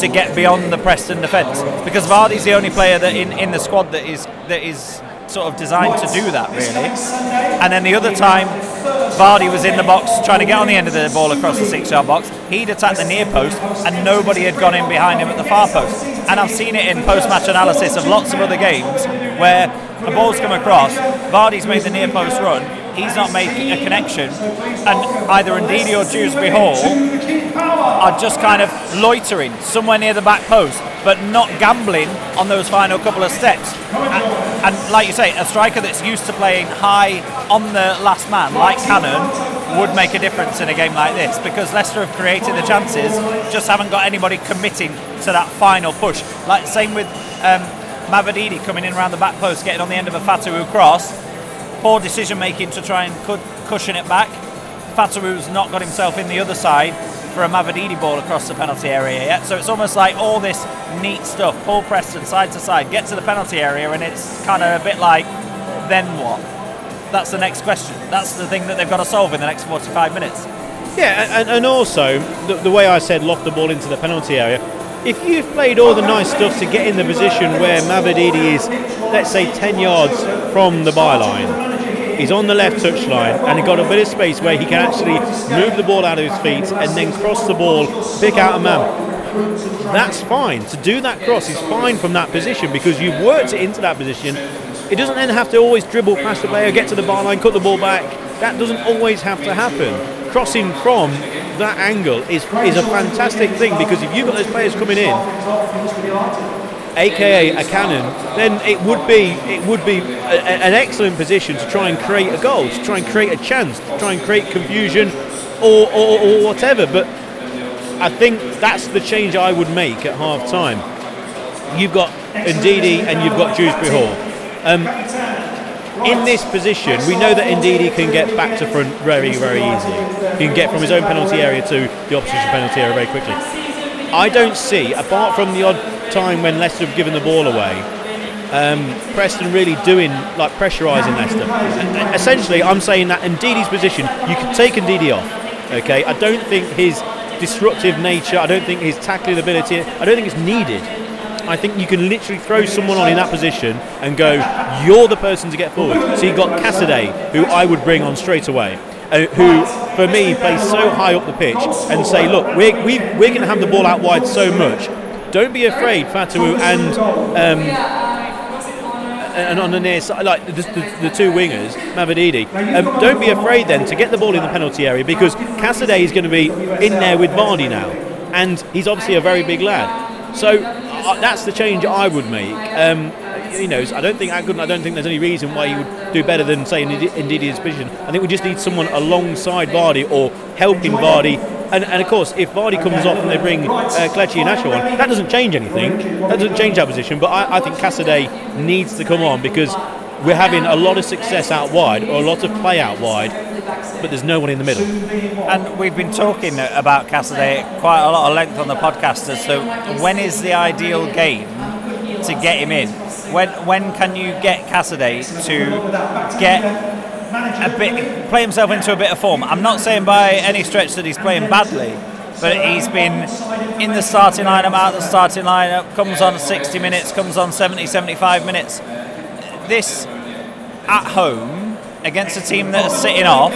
[SPEAKER 3] to get beyond the Preston defence because Vardy's the only player that in, in the squad that is that is sort of designed to do that really. And then the other time, Vardy was in the box trying to get on the end of the ball across the six-yard box. He'd attacked the near post, and nobody had gone in behind him at the far post. And I've seen it in post-match analysis of lots of other games where the ball's come across, Vardy's made the near post run, he's not making a connection, and either Ndidi or Dewsbury Hall are just kind of loitering somewhere near the back post, but not gambling on those final couple of steps. And, and like you say, a striker that's used to playing high on the last man, like Cannon, would make a difference in a game like this because Leicester have created the chances, just haven't got anybody committing to that final push. Like same with um, Mavididi coming in around the back post, getting on the end of a Fatawu cross. Poor decision making to try and cu- cushion it back. Fatawu's not got himself in the other side for a Mavididi ball across the penalty area yet. So it's almost like all this neat stuff. Paul Preston side to side, get to the penalty area, and it's kind of a bit like, then what? That's the next question. That's the thing that they've got to solve in the next 45 minutes.
[SPEAKER 2] Yeah, and, and also the, the way I said loft the ball into the penalty area. If you've played all the nice stuff to get in the position where Mavididi is, let's say, 10 yards from the byline, he's on the left touchline and he got a bit of space where he can actually move the ball out of his feet and then cross the ball, pick out a man. That's fine. To do that cross is fine from that position because you've worked it into that position. It doesn't then have to always dribble past the player, get to the bar line, cut the ball back. That doesn't always have to happen. Crossing from that angle is is a fantastic thing because if you've got those players coming in, aka a cannon, then it would be it would be a, an excellent position to try and create a goal, to try and create a chance, to try and create confusion, or, or, or whatever. But I think that's the change I would make at half time. You've got Ndidi and you've got Dewsbury Hall. Um, in this position, we know that Ndidi can get back to front very, very easily. He can get from his own penalty area to the opposition penalty area very quickly. I don't see, apart from the odd time when Leicester have given the ball away, um, Preston really doing like pressurising Leicester. Essentially, I'm saying that in Ndidi's position, you can take Ndidi off. Okay, I don't think his disruptive nature, I don't think his tackling ability, I don't think it's needed. I think you can literally throw someone on in that position and go, you're the person to get forward. So you've got Casadei, who I would bring on straight away, uh, who for me plays so high up the pitch, and say, look, we're, we, we're going to have the ball out wide so much. Don't be afraid, Fatawu and um, and on the near side, like the, the, the two wingers, Mavididi, um, don't be afraid then to get the ball in the penalty area because Casadei is going to be in there with Vardy now, and he's obviously a very big lad. So uh, that's the change I would make. Um, you know, I don't think couldn't. I don't think there's any reason why he would do better than say Ndidi's position. I think we just need someone alongside Vardy or helping Vardy. And, and of course, if Vardy comes off and they bring uh, and Asher on, that doesn't change anything. That doesn't change our position. But I, I think Casadei needs to come on because we're having a lot of success out wide or a lot of play out wide, but there's no one in the middle.
[SPEAKER 3] And we've been talking about Casadei quite a lot of length on the podcast as to when is the ideal game to get him in. When when can you get Casadei to get a bit play himself into a bit of form? I'm not saying by any stretch that he's playing badly, but he's been in the starting lineup, out of the starting lineup, comes on 60 minutes, comes on 70, 75 minutes. This at home against a team that is sitting off,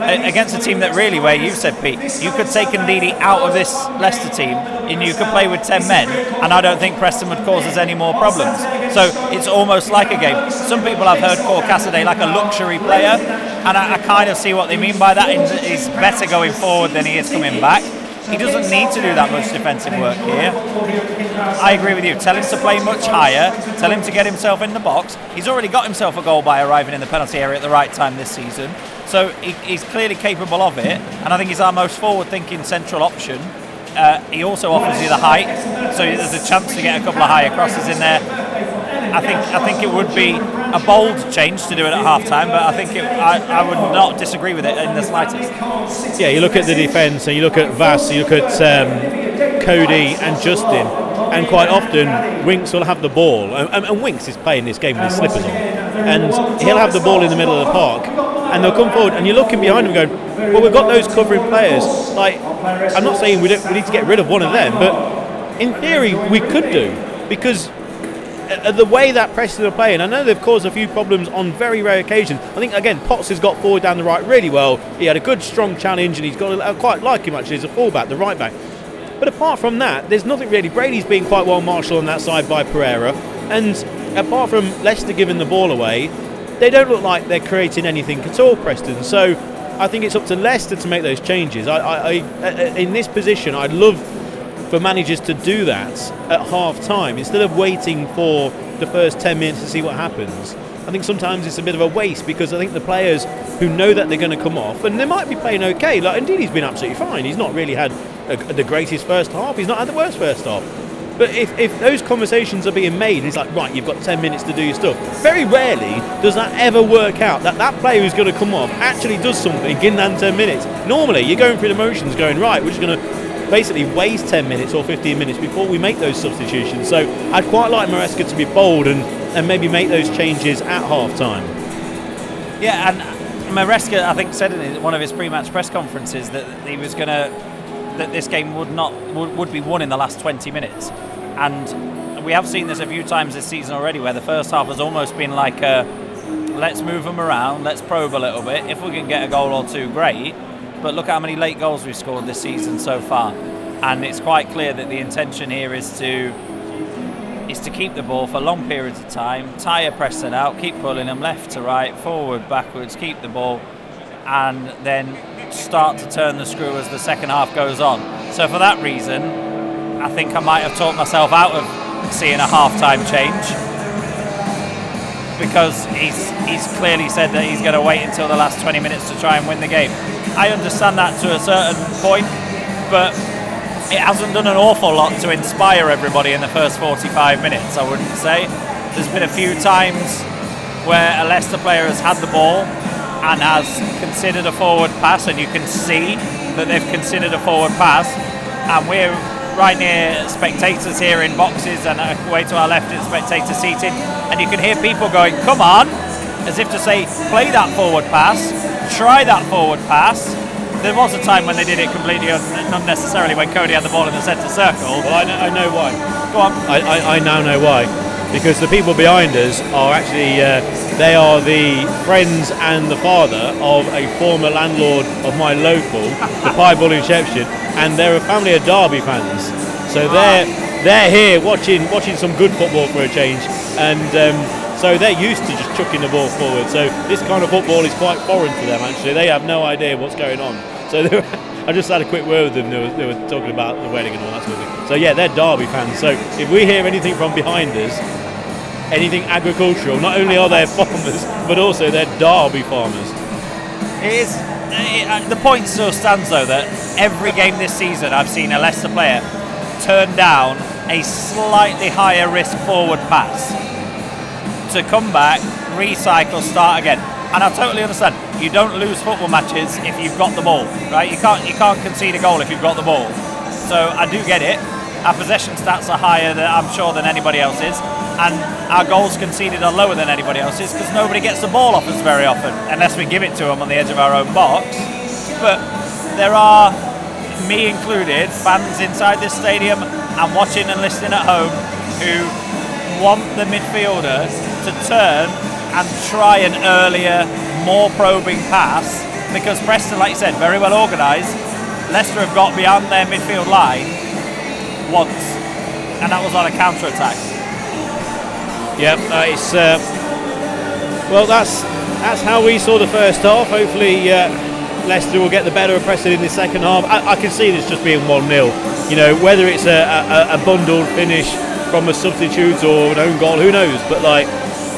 [SPEAKER 3] against a team that really, where you said, Pete, you could take Ndidi out of this Leicester team and you could play with 10 men, and I don't think Preston would cause us any more problems. So it's almost like a game. Some people I've heard call Casadei like a luxury player, and I, I kind of see what they mean by that. He's better going forward than he is coming back. He doesn't need to do that much defensive work here. I agree with you. Tell him to play much higher. Tell him to get himself in the box. He's already got himself a goal by arriving in the penalty area at the right time this season. So he, he's clearly capable of it, and I think he's our most forward-thinking central option. Uh, he also offers you the height, so there's a chance to get a couple of higher crosses in there. I think I think it would be a bold change to do it at half time, but I think it, I, I would not disagree with it in the slightest.
[SPEAKER 2] Yeah, you look at the defence and you look at Faes, you look at um, Coady and Justin, and quite often Winks will have the ball, and, and Winks is playing this game with his slippers on, and he'll have the ball in the middle of the park, and they'll come forward, and you're looking behind him going, well, we've got those covering players. Like, I'm not saying we, we need to get rid of one of them, but in theory we could do because Uh, the way that Preston are playing, I know they've caused a few problems on very rare occasions. I think again Potts has got forward down the right really well. He had a good strong challenge, and he's got. I quite like him actually as a fullback, the right back. But apart from that, there's nothing really. Brady's been quite well marshalled on that side by Pereira, and apart from Leicester giving the ball away, they don't look like they're creating anything at all, Preston. So I think it's up to Leicester to make those changes. I, I, I, uh, in this position, I'd love for managers to do that at half time instead of waiting for the first 10 minutes to see what happens. I think sometimes it's a bit of a waste because I think the players who know that they're going to come off and they might be playing okay. Like Ndidi, he's been absolutely fine. He's not really had a, the greatest first half. He's not had the worst first half. But if, if those conversations are being made, it's like, right, you've got 10 minutes to do your stuff. Very rarely does that ever work out. That that player who's going to come off actually does something in that 10 minutes. Normally, you're going through the motions going, right, we're just going to basically waste 10 minutes or 15 minutes before we make those substitutions. So I'd quite like Maresca to be bold and, and maybe make those changes at half time.
[SPEAKER 3] Yeah, and Maresca, I think, said in one of his pre-match press conferences that he was going to that this game would not would, would be won in the last 20 minutes, and we have seen this a few times this season already, where the first half has almost been like a, let's move them around, let's probe a little bit. If we can get a goal or two, great. But look how many late goals we've scored this season so far, and it's quite clear that the intention here is to is to keep the ball for long periods of time, tire pressing out, keep pulling them left to right, forward, backwards, keep the ball, and then start to turn the screw as the second half goes on. So for that reason, I think I might have talked myself out of seeing a half-time change because he's he's clearly said that he's going to wait until the last 20 minutes to try and win the game. I understand that to a certain point, but it hasn't done an awful lot to inspire everybody in the first 45 minutes. I wouldn't say. There's been a few times where a Leicester player has had the ball and has considered a forward pass, and you can see that they've considered a forward pass, and we're right near spectators here in boxes and away to our left in spectator seating, and you can hear people going, "Come on!" as if to say, "Play that forward pass, try that forward pass." There was a time when they did it completely un- unnecessarily when Coady had the ball in the centre circle.
[SPEAKER 2] Well, I know, I know why.
[SPEAKER 3] Go on.
[SPEAKER 2] I, I, I now know why. Because the people behind us are actually, uh, they are the friends and the father of a former landlord of my local, the Pied Bull in Shepshed, and they're a family of Derby fans. So they're they're here watching watching some good football for a change, and um, so they're used to just chucking the ball forward. So this kind of football is quite foreign to them. Actually, they have no idea what's going on. So were, I just had a quick word with them. They were, they were talking about the wedding and all that sort of thing. So yeah, they're Derby fans. So if we hear anything from behind us, anything agricultural, not only are they farmers, but also they're Derby farmers.
[SPEAKER 3] It is. It, uh, the point still stands though that every game this season I've seen a Leicester player turn down a slightly higher risk forward pass to come back, recycle, start again. And I totally understand. You don't lose football matches if you've got the ball, right? You can't you can't concede a goal if you've got the ball. So I do get it. Our possession stats are higher than I'm sure than anybody else's, and our goals conceded are lower than anybody else's because nobody gets the ball off us very often unless we give it to them on the edge of our own box. But there are, me included, fans inside this stadium and watching and listening at home who want the midfielder to turn and try an earlier, more probing pass because Preston, like you said, very well organised. Leicester have got beyond their midfield line once, and that was on a counter attack.
[SPEAKER 2] Yep, uh, it's uh, well. That's that's how we saw the first half. Hopefully, uh, Leicester will get the better of Preston in the second half. I, I can see this just being one 0 You know, whether it's a, a, a bundled finish from a substitute or an own goal, who knows? But like,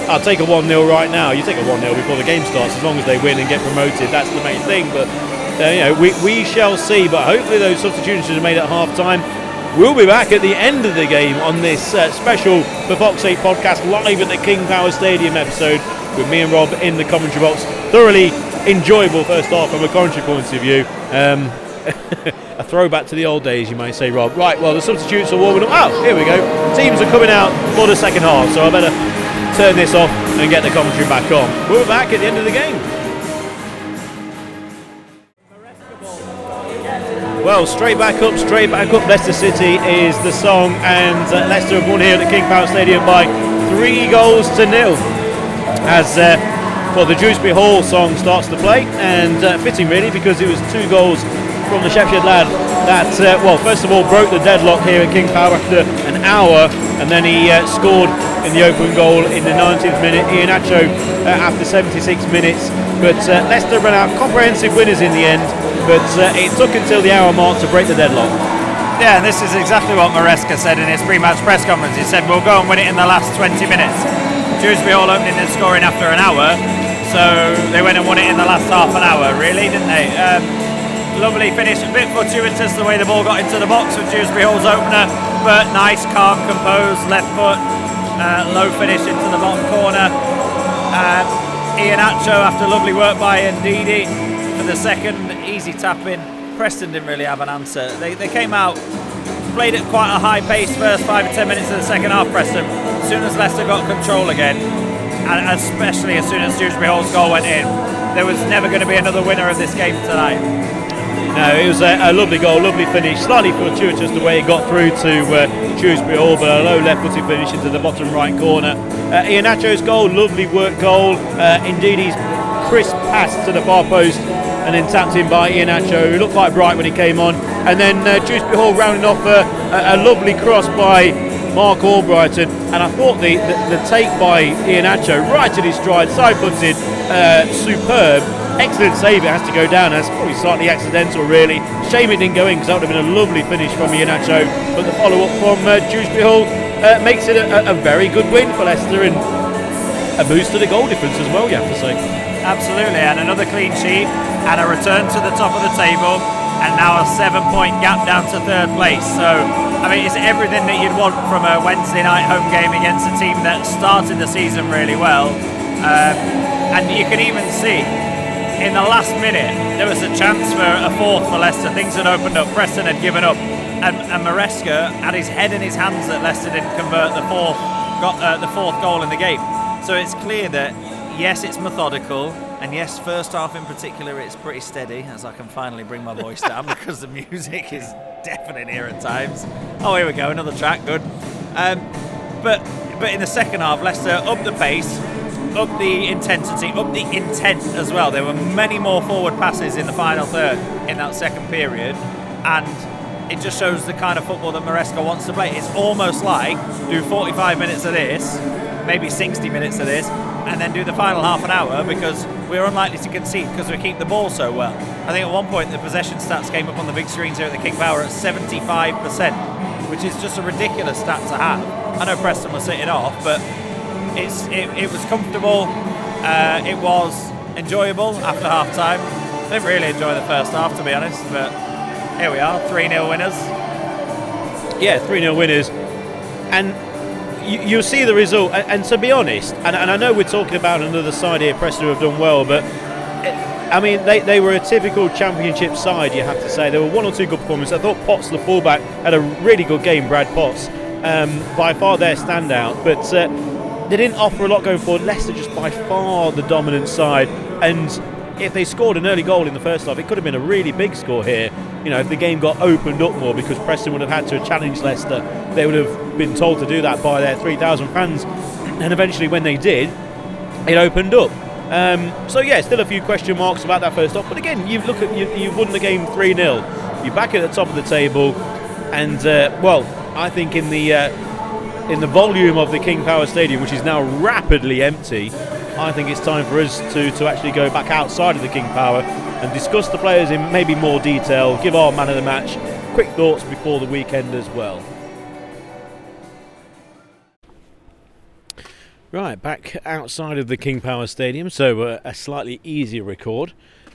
[SPEAKER 2] I'll take a one 0 right now. You take a one 0 before the game starts, as long as they win and get promoted. That's the main thing. But uh, you know, we, we shall see. But hopefully, those substitutions are made at half time. We'll be back at the end of the game on this uh, special The Fox 8 podcast live at the King Power Stadium episode with me and Rob in the commentary box. Thoroughly enjoyable first half from a commentary point of view. Um, a throwback to the old days, you might say, Rob. Right, well, the substitutes are warming up. Oh, here we go. Teams are coming out for the second half, so I better turn this off and get the commentary back on. We're back at the end of the game. Well, straight back up, straight back up. Leicester City is the song, and uh, Leicester have won here at the King Power Stadium by three goals to nil. As uh, well, the Dewsbury Hall song starts to play, and uh, fitting really because it was two goals from the Sheffield lad that, uh, well, first of all, broke the deadlock here at King Power after an hour, and then he uh, scored in the open goal in the 19th minute. Iheanacho uh, after 76 minutes. But uh, Leicester ran out comprehensive winners in the end, but uh, it took until the hour mark to break the deadlock.
[SPEAKER 3] Yeah, and this is exactly what Maresca said in his pre-match press conference. He said, we'll go and win it in the last 20 minutes. Dewsbury Hall opening and scoring after an hour, so they went and won it in the last half an hour, really, didn't they? Um, lovely finish, a bit fortuitous the way the ball got into the box with Dewsbury Hall's opener, but nice, calm, composed, left foot, uh, low finish into the bottom corner. Uh, Iheanacho, after lovely work by Ndidi for the second, easy tap in. Preston didn't really have an answer. They, they came out, played at quite a high pace first five or ten minutes of the second half, Preston. As soon as Leicester got control again, and especially as soon as Dewsbury Hall's goal went in, there was never going to be another winner of this game tonight.
[SPEAKER 2] No, it was a, a lovely goal, lovely finish. Slightly fortuitous the way it got through to uh, Dewsbury Hall, but a low left-footed finish into the bottom right corner. Uh, Iheanacho's goal, lovely work goal. Uh, indeed, he's crisp pass to the far post and then tapped in by Iheanacho, who looked quite bright when he came on. And then uh, Dewsbury Hall rounding off a, a, a lovely cross by Marc Albrighton. And I thought the, the, the take by Iheanacho, right at his stride, side-footed, uh, superb. Excellent save, it has to go down. That's probably slightly accidental, really. Shame it didn't go in because that would have been a lovely finish from Iheanacho. But the follow up from uh, Dewsbury Hall uh, makes it a, a very good win for Leicester and a boost to the goal difference as well, you have to say.
[SPEAKER 3] Absolutely, and another clean sheet, and a return to the top of the table, and now a seven-point gap down to third place. So, I mean, it's everything that you'd want from a Wednesday night home game against a team that started the season really well, um, and you can even see in the last minute there was a chance for a fourth for Leicester. Things had opened up. Preston had given up, and, and Maresca had his head in his hands that Leicester didn't convert the fourth, got uh, the fourth goal in the game. So it's clear that yes, it's methodical, and yes, first half in particular, it's pretty steady. As I can finally bring my voice down because the music is deafening here at times. Oh, here we go, another track, good. Um, but but in the second half, Leicester up the pace, up the intensity, up the intent as well. There were many more forward passes in the final third in that second period, and it just shows the kind of football that Maresca wants to play. It's almost like do 45 minutes of this, maybe 60 minutes of this, and then do the final half an hour because we're unlikely to concede because we keep the ball so well. I think at one point the possession stats came up on the big screens here at the King Power at 75%, which is just a ridiculous stat to have. I know Preston was sitting off, but it's it, it was comfortable. Uh, it was enjoyable after half time. Didn't really enjoy the first half, to be honest, but here we are, 3 0 winners.
[SPEAKER 2] Yeah, 3 0 winners. And you, you'll see the result. And, and to be honest, and, and I know we're talking about another side here, Preston, who have done well, but eh, I mean, they, they were a typical championship side, you have to say. There were one or two good performances. I thought Potts, the fullback, had a really good game, Brad Potts. Um, by far their standout. But uh, they didn't offer a lot going forward. Leicester just by far the dominant side. And if they scored an early goal in the first half, it could have been a really big score here. You know, if the game got opened up more because Preston would have had to challenge Leicester, they would have been told to do that by their 3,000 fans. And eventually, when they did, it opened up. Um, so yeah, still a few question marks about that first half. But again, you look at you, you've won the game 3 0. You're back at the top of the table, and uh, well, I think in the uh, in the volume of the King Power Stadium, which is now rapidly empty, I think it's time for us to, to actually go back outside of the King Power and discuss the players in maybe more detail, give our man of the match quick thoughts before the weekend as well. Right, back outside of the King Power Stadium, so uh, a slightly easier record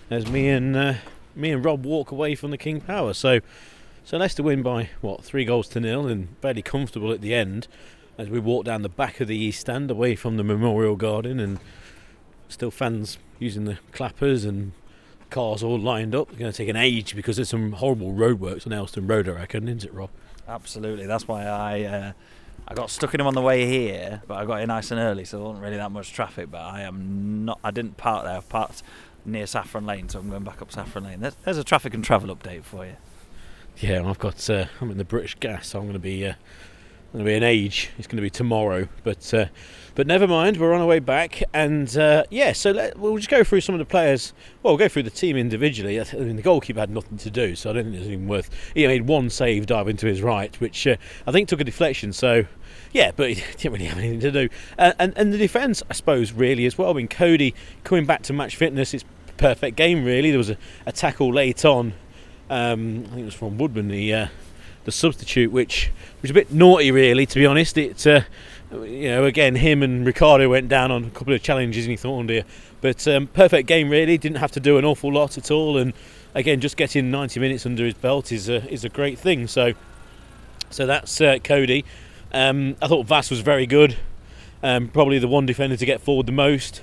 [SPEAKER 2] as me and uh, me and Rob walk away from the King Power. So, so Leicester win by what three goals to nil and fairly comfortable at the end as we walk down the back of the East Stand away from the Memorial Garden and still fans using the clappers and cars all lined up. It's going to take an age because there's some horrible roadworks on Aylestone Road, I reckon, isn't it, Rob?
[SPEAKER 3] Absolutely. That's why I uh, I got stuck in them on the way here, but I got in nice and early, so there wasn't really that much traffic. But I am not. I didn't park there. I parked near Saffron Lane, so I'm going back up Saffron Lane. There's, there's a traffic and travel update for you.
[SPEAKER 2] Yeah, I've got. Uh, I'm in the British Gas, so I'm going to be uh, going to be an age. It's going to be tomorrow, but uh, but never mind. We're on our way back, and uh, yeah. So let, we'll just go through some of the players. Well, we'll go through the team individually. I mean, the goalkeeper had nothing to do, so I don't think it's even worth. He made one save dive into his right, which uh, I think took a deflection. So yeah, but he didn't really have anything to do. Uh, and and the defence, I suppose, really as well. I mean, Coady coming back to match fitness. It's perfect game, really. There was a, a tackle late on. Um, I think it was from Woodman, the uh, the substitute, which was a bit naughty, really, to be honest. It, uh, you know, again, him and Ricardo went down on a couple of challenges, and he thought, oh dear. But um, perfect game, really. Didn't have to do an awful lot at all, and again, just getting 90 minutes under his belt is a is a great thing. So, so that's uh, Coady. Um, I thought Faes was very good. Um, probably the one defender to get forward the most,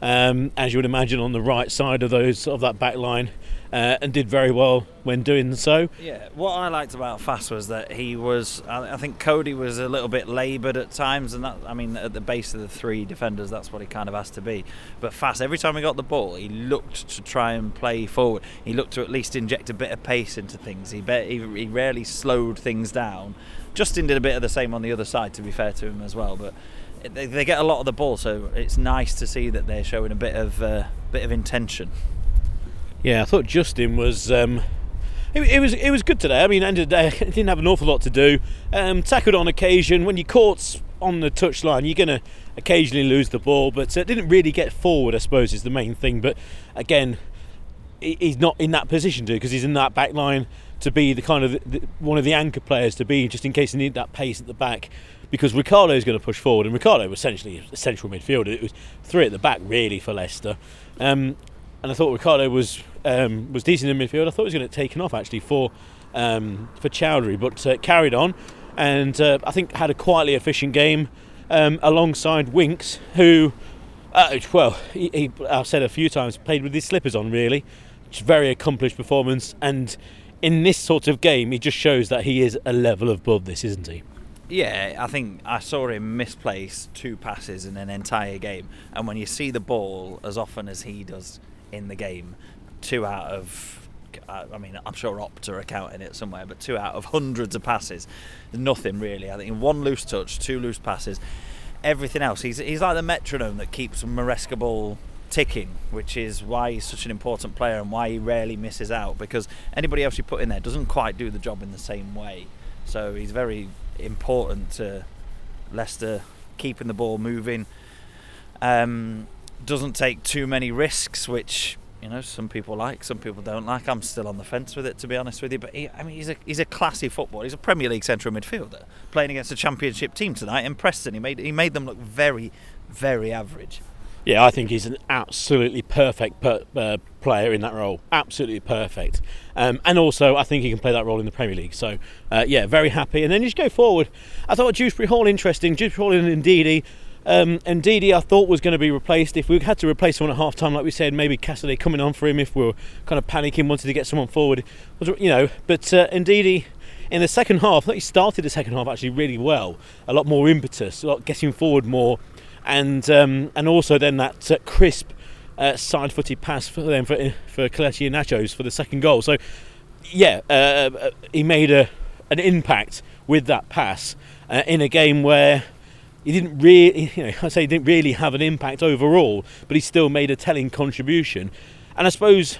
[SPEAKER 2] um, as you would imagine, on the right side of those of that back line uh, and did very well when doing so.
[SPEAKER 3] Yeah, what I liked about Faes was that he was. I think Coady was a little bit laboured at times, and that I mean at the base of the three defenders, that's what he kind of has to be. But Faes, every time he got the ball, he looked to try and play forward. He looked to at least inject a bit of pace into things. He he, he rarely slowed things down. Justin did a bit of the same on the other side, to be fair to him as well, but. They, they get a lot of the ball, so it's nice to see that they're showing a bit of uh, bit of intention.
[SPEAKER 2] Yeah, I thought Justin was. Um, it, it, was it was good today. I mean, end of the day, didn't have an awful lot to do. Um, tackled on occasion. When you're caught on the touchline, you're going to occasionally lose the ball, but uh, didn't really get forward. I suppose is the main thing. But again, he's not in that position to because he's in that back line to be the kind of the, one of the anchor players to be just in case they need that pace at the back because Ricardo is going to push forward and Ricardo was essentially a central midfielder it was three at the back really for Leicester um, and I thought Ricardo was um, was decent in midfield. I thought he was going to get taken off actually for um, for Choudhury, but uh, carried on, and uh, I think had a quietly efficient game um, alongside Winks, who, uh, well, he, he, I've said a few times, played with his slippers on really. Very accomplished performance, and in this sort of game, he just shows that he is a level above this, isn't he?
[SPEAKER 3] Yeah, I think I saw him misplace two passes in an entire game, and when you see the ball as often as he does in the game, two out of I mean, I'm sure Opta are counting it somewhere, but two out of hundreds of passes, nothing really. I think one loose touch, two loose passes, everything else. He's he's like the metronome that keeps Maresca ball ticking, which is why he's such an important player and why he rarely misses out. Because anybody else you put in there doesn't quite do the job in the same way. So he's very important to Leicester keeping the ball moving. Um, doesn't take too many risks, which you know some people like, some people don't like. I'm still on the fence with it, to be honest with you. But he, I mean, he's a he's a classy footballer. He's a Premier League central midfielder playing against a Championship team tonight in Preston. He made he made them look very, very average.
[SPEAKER 2] Yeah, I think he's an absolutely perfect per, uh, player in that role. Absolutely perfect. Um, and also, I think he can play that role in the Premier League. So, uh, yeah, very happy. And then you just go forward. I thought Dewsbury Hall interesting. Dewsbury Hall and Ndidi um, and Ndidi, I thought was going to be replaced. If we had to replace someone at half time, like we said, maybe Casadei coming on for him if we were kind of panicking, wanted to get someone forward, you know. But uh, Ndidi, in the second half, I thought he started the second half actually really well. A lot more impetus, a lot getting forward more, and um, and also then that uh, crisp uh, side-footed pass for them for for Kelechi Iheanacho's for the second goal. So yeah, uh, uh, he made a an impact with that pass uh, in a game where he didn't really, you know, I say he didn't really have an impact overall, but he still made a telling contribution. And I suppose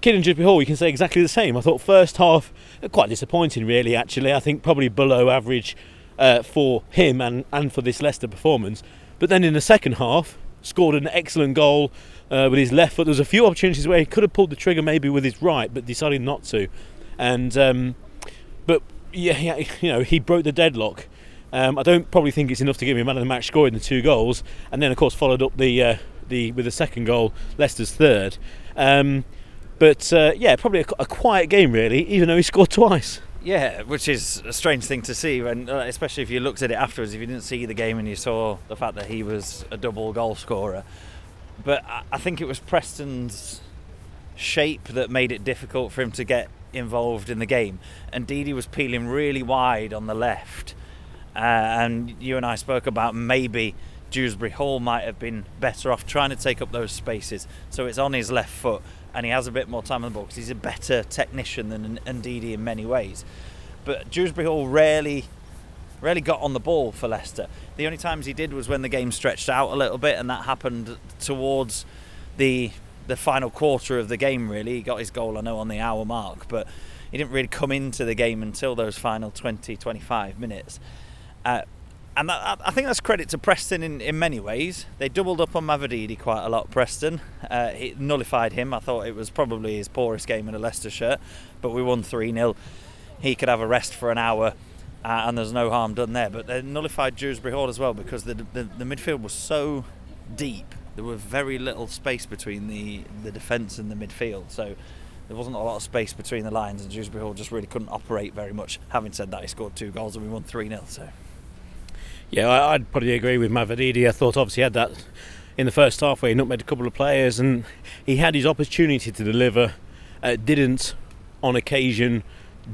[SPEAKER 2] Kieran Dewsbury Hall, you can say exactly the same. I thought first half quite disappointing, really. Actually, I think probably below average uh, for him and and for this Leicester performance. But then in the second half, scored an excellent goal uh, with his left foot. There was a few opportunities where he could have pulled the trigger maybe with his right, but decided not to. And um, but yeah, you know, he broke the deadlock um, I don't probably think it's enough to give him man of the match scoring the two goals, and then of course followed up the uh, the with the second goal, Leicester's third. Um, but uh, yeah, probably a, a, quiet game really, even though he scored twice.
[SPEAKER 3] Yeah, which is a strange thing to see, uh, especially if you looked at it afterwards. If you didn't see the game and you saw the fact that he was a double goal scorer, but I think it was Preston's shape that made it difficult for him to get involved in the game. And Ndidi was peeling really wide on the left uh, and you and I spoke about maybe Dewsbury Hall might have been better off trying to take up those spaces. So it's on his left foot, and he has a bit more time on the ball because he's a better technician than Ndidi in many ways. But Dewsbury Hall rarely, Rarely got on the ball for Leicester. The only times he did was when the game stretched out a little bit, and that happened towards the the final quarter of the game. Really, he got his goal, I know, on the hour mark, but he didn't really come into the game until those final 20, 25 minutes. Uh, and that, I think that's credit to Preston in, in many ways. They doubled up on Mavididi quite a lot, Preston. Uh, it nullified him. I thought it was probably his poorest game in a Leicester shirt, but we won 3 0. He could have a rest for an hour, uh, and there's no harm done there. But they nullified Dewsbury Hall as well because the, the, the midfield was so deep. There was very little space between the, the defence and the midfield. So there wasn't a lot of space between the lines, and Dewsbury Hall just really couldn't operate very much. Having said that, he scored two goals and we won 3 0. So.
[SPEAKER 2] Yeah, I, would probably agree with Mavididi. I thought obviously he had that in the first half where he nutmegged a couple of players and he had his opportunity to deliver. Uh, didn't on occasion,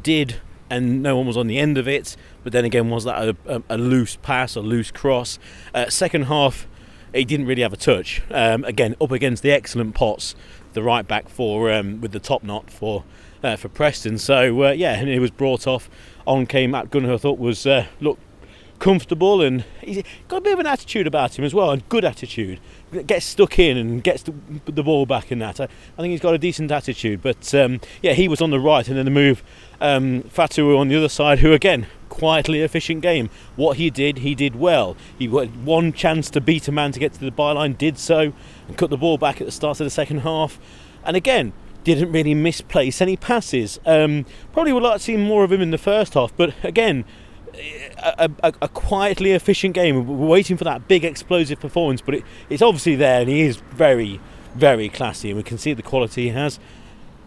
[SPEAKER 2] did, and no one was on the end of it. But then again, was that a, a, a loose pass, a loose cross? Uh, second half, he didn't really have a touch. Um, again, up against the excellent Potts, the right back for um, with the top knot for uh, for Preston. So uh, yeah, and he was brought off. On came Akgun, who I thought was uh, look comfortable and he's got a bit of an attitude about him as well, a good attitude. Gets stuck in and gets the, the ball back and that. I, I, think he's got a decent attitude. But um, yeah, he was on the right and then the move um, Fatawu on the other side, who again quietly efficient game. What he did, he did well. He had one chance to beat a man to get to the byline, did so, and cut the ball back at the start of the second half. And again, didn't really misplace any passes. Um, probably would like to see more of him in the first half, but again, a, a, a, quietly efficient game. We're waiting for that big explosive performance, but it, it's obviously there, and he is very, very classy, and we can see the quality he has.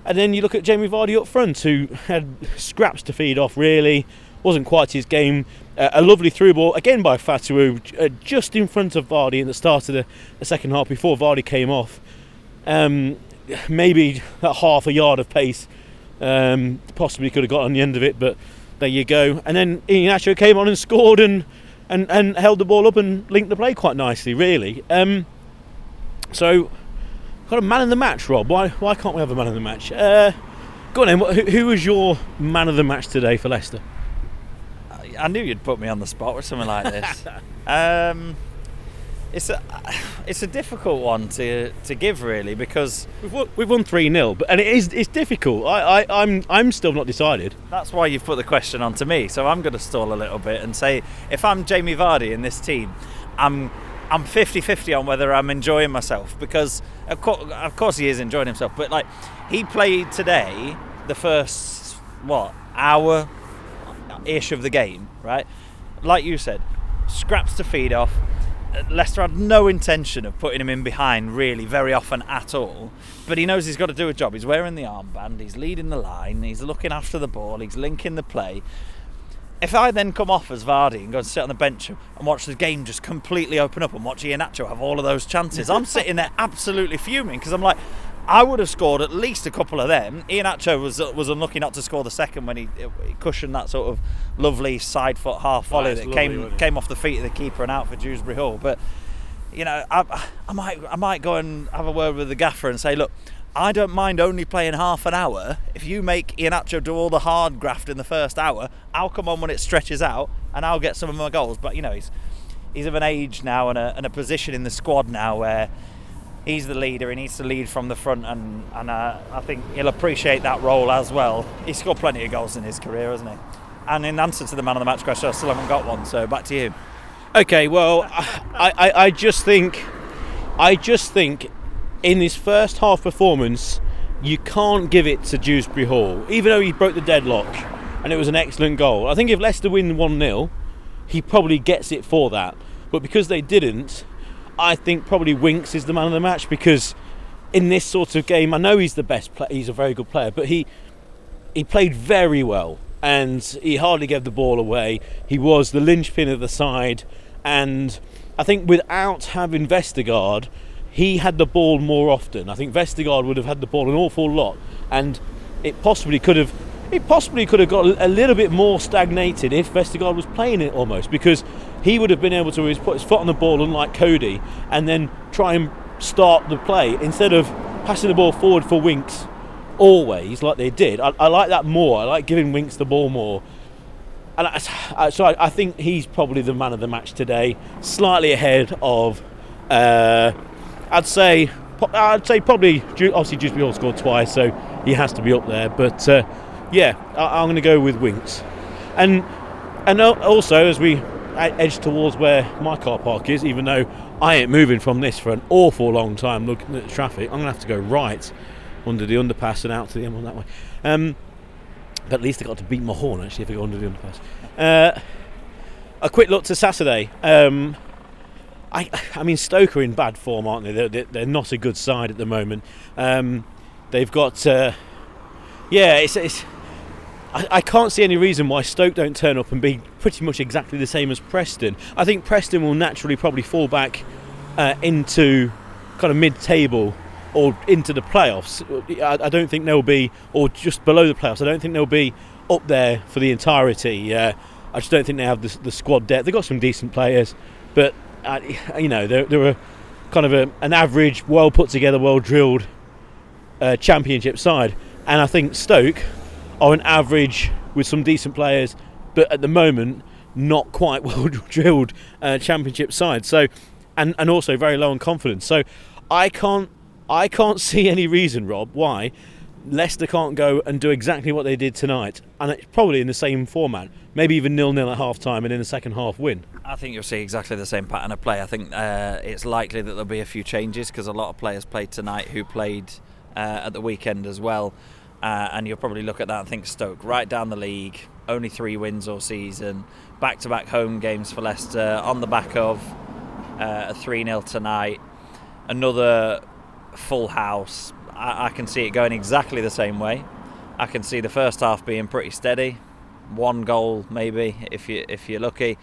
[SPEAKER 2] And then you look at Jamie Vardy up front, who had scraps to feed off. Really, wasn't quite his game. Uh, a lovely through ball again by Fatawu, uh, just in front of Vardy in the start of the, the second half before Vardy came off. Um, maybe half a yard of pace, um, possibly could have got on the end of it, but there you go. And then Iheanacho came on and scored and, and, and held the ball up and linked the play quite nicely, really. Um, so, got a man in the match, Rob. Why why can't we have a man in the match? Uh, go on then. Who, who was your man of the match today for Leicester?
[SPEAKER 3] I knew you'd put me on the spot with something like this. um, it's a it's a difficult one to to give really because
[SPEAKER 2] we've won, we've won three 0 and it is it's difficult. I, I I'm I'm still not decided.
[SPEAKER 3] That's why you've put the question on to me. So I'm going to stall a little bit and say if I'm Jamie Vardy in this team, I'm I'm 50-50 on whether I'm enjoying myself because of course, of course he is enjoying himself, but like he played today the first what hour uh, ish of the game, right? Like you said, scraps to feed off Leicester had no intention of putting him in behind really very often at all. But he knows he's got to do a job. He's wearing the armband, he's leading the line, he's looking after the ball, he's linking the play. If I then come off as Vardy and go and sit on the bench and watch the game just completely open up and watch Iheanacho have all of those chances, I'm sitting there absolutely fuming because I'm like, I would have scored at least a couple of them. Iheanacho was was unlucky not to score the second when he, he cushioned that sort of lovely side foot half volley oh, that lovely, came came off the feet of the keeper and out for Dewsbury Hall. But you know, I, I might I might go and have a word with the gaffer and say, look, I don't mind only playing half an hour. If you make Iheanacho do all the hard graft in the first hour, I'll come on when it stretches out and I'll get some of my goals. But you know, he's he's of an age now and a, and a position in the squad now where he's the leader. He needs to lead from the front, and and uh, I think he'll appreciate that role as well. He's scored plenty of goals in his career, hasn't he? And in answer to the man of the match question, I still haven't got one. So back to you.
[SPEAKER 2] Okay, well, I, I, I just think, I just think, in his first half performance, you can't give it to Dewsbury Hall, even though he broke the deadlock, and it was an excellent goal. I think if Leicester win one 0 he probably gets it for that. But because they didn't, I think probably Winks is the man of the match because in this sort of game, I know he's the best player. He's a very good player, but he he played very well and he hardly gave the ball away. He was the linchpin of the side, and I think without having Vestergaard, he had the ball more often. I think Vestergaard would have had the ball an awful lot, and it possibly could have it possibly could have got a little bit more stagnated if Vestergaard was playing it almost because he would have been able to put his foot on the ball unlike Coady, and then try and start the play instead of passing the ball forward for Winks always like they did. I, I like that more. I like giving Winks the ball more. and I, so I, I think he's probably the man of the match today, slightly ahead of. Uh, I'd say, I'd say probably. Obviously, Juice Hall scored twice, so he has to be up there. But uh, yeah, I, I'm going to go with Winks, and and also as we edge towards where my car park is, even though I ain't moving from this for an awful long time, looking at the traffic, I'm going to have to go right under the underpass and out to the M1 that way. Um, but at least I got to beat my horn actually if I go under the underpass. Uh, a quick look to Saturday. Um, I, I mean, Stoke are in bad form, aren't they? They're, they're, they're not a good side at the moment. Um, they've got, uh, yeah, it's, it's I, I can't see any reason why Stoke don't turn up and be pretty much exactly the same as Preston. I think Preston will naturally probably fall back uh, into kind of mid-table or into the playoffs. I, I don't think they'll be, or just below the playoffs. I don't think they'll be up there for the entirety. Uh, I just don't think they have the, the squad depth. They've got some decent players, but uh, you know they're, they're a kind of a, an average, well put together, well drilled uh, championship side. And I think Stoke are an average with some decent players, but at the moment not quite well drilled uh, championship side. So, and and also very low on confidence. So, I can't I can't see any reason, Rob, why Leicester can't go and do exactly what they did tonight, and it's probably in the same format, maybe even nil nil at half time, and in the second half win.
[SPEAKER 3] I think you'll see exactly the same pattern of play. I think uh, it's likely that there'll be a few changes because a lot of players played tonight who played uh, at the weekend as well. Uh, and you'll probably look at that and think Stoke right down the league, only three wins all season, back to back home games for Leicester on the back of uh, a 3 0 tonight, another full house. I, I can see it going exactly the same way. I can see the first half being pretty steady, one goal maybe if you if you're lucky.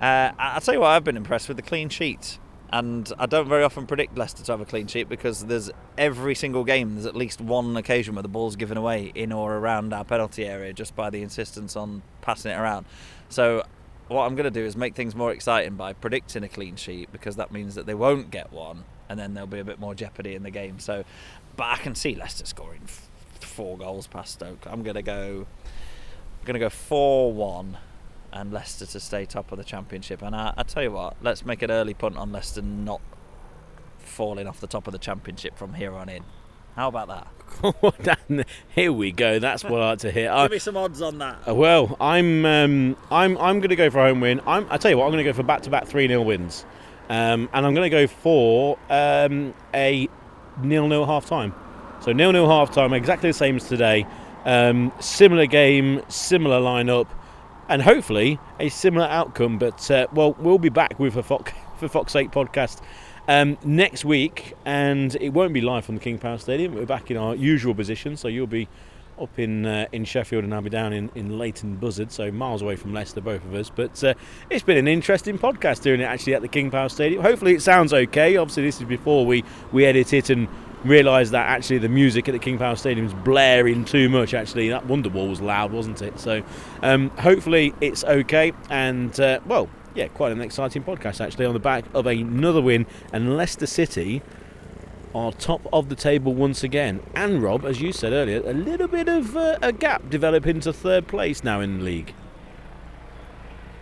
[SPEAKER 3] Uh, I'll tell you what, I've been impressed with the clean sheet. And I don't very often predict Leicester to have a clean sheet because there's every single game, there's at least one occasion where the ball's given away in or around our penalty area just by the insistence on passing it around. So, what I'm going to do is make things more exciting by predicting a clean sheet because that means that they won't get one and then there'll be a bit more jeopardy in the game. So, but I can see Leicester scoring f- four goals past Stoke. I'm going to go. I'm going to go four-one and Leicester to stay top of the championship. And I, I tell you what, let's make an early punt on Leicester not falling off the top of the championship from here on in. How about that?
[SPEAKER 2] Here we go. That's what I like to hear. I-
[SPEAKER 3] Give me some odds on that.
[SPEAKER 2] Uh, Well, I'm um, I'm I'm going to go for a home win. I'm, I tell you what, I'm going to go for back-to-back three 0 wins, um, and I'm going to go for um, a nil-nil half time. So nil-nil half time, exactly the same as today. Um, similar game, similar lineup, and hopefully a similar outcome. But uh, well, we'll be back with a Fox for Fox 8 podcast um, next week, and it won't be live from the King Power Stadium. We're back in our usual position, so you'll be up in uh, in Sheffield and I'll be down in, in Leighton Buzzard, so miles away from Leicester, both of us. But uh, it's been an interesting podcast doing it actually at the King Power Stadium. Hopefully, it sounds okay. Obviously, this is before we, we edit it and realise that actually the music at the King Power Stadium is blaring too much. Actually, that Wonderwall was loud, wasn't it? So, um, hopefully, it's okay. And uh, well, yeah, quite an exciting podcast actually on the back of another win and Leicester City are top of the table once again. And Rob, as you said earlier, a little bit of uh, a gap developing to third place now in the league.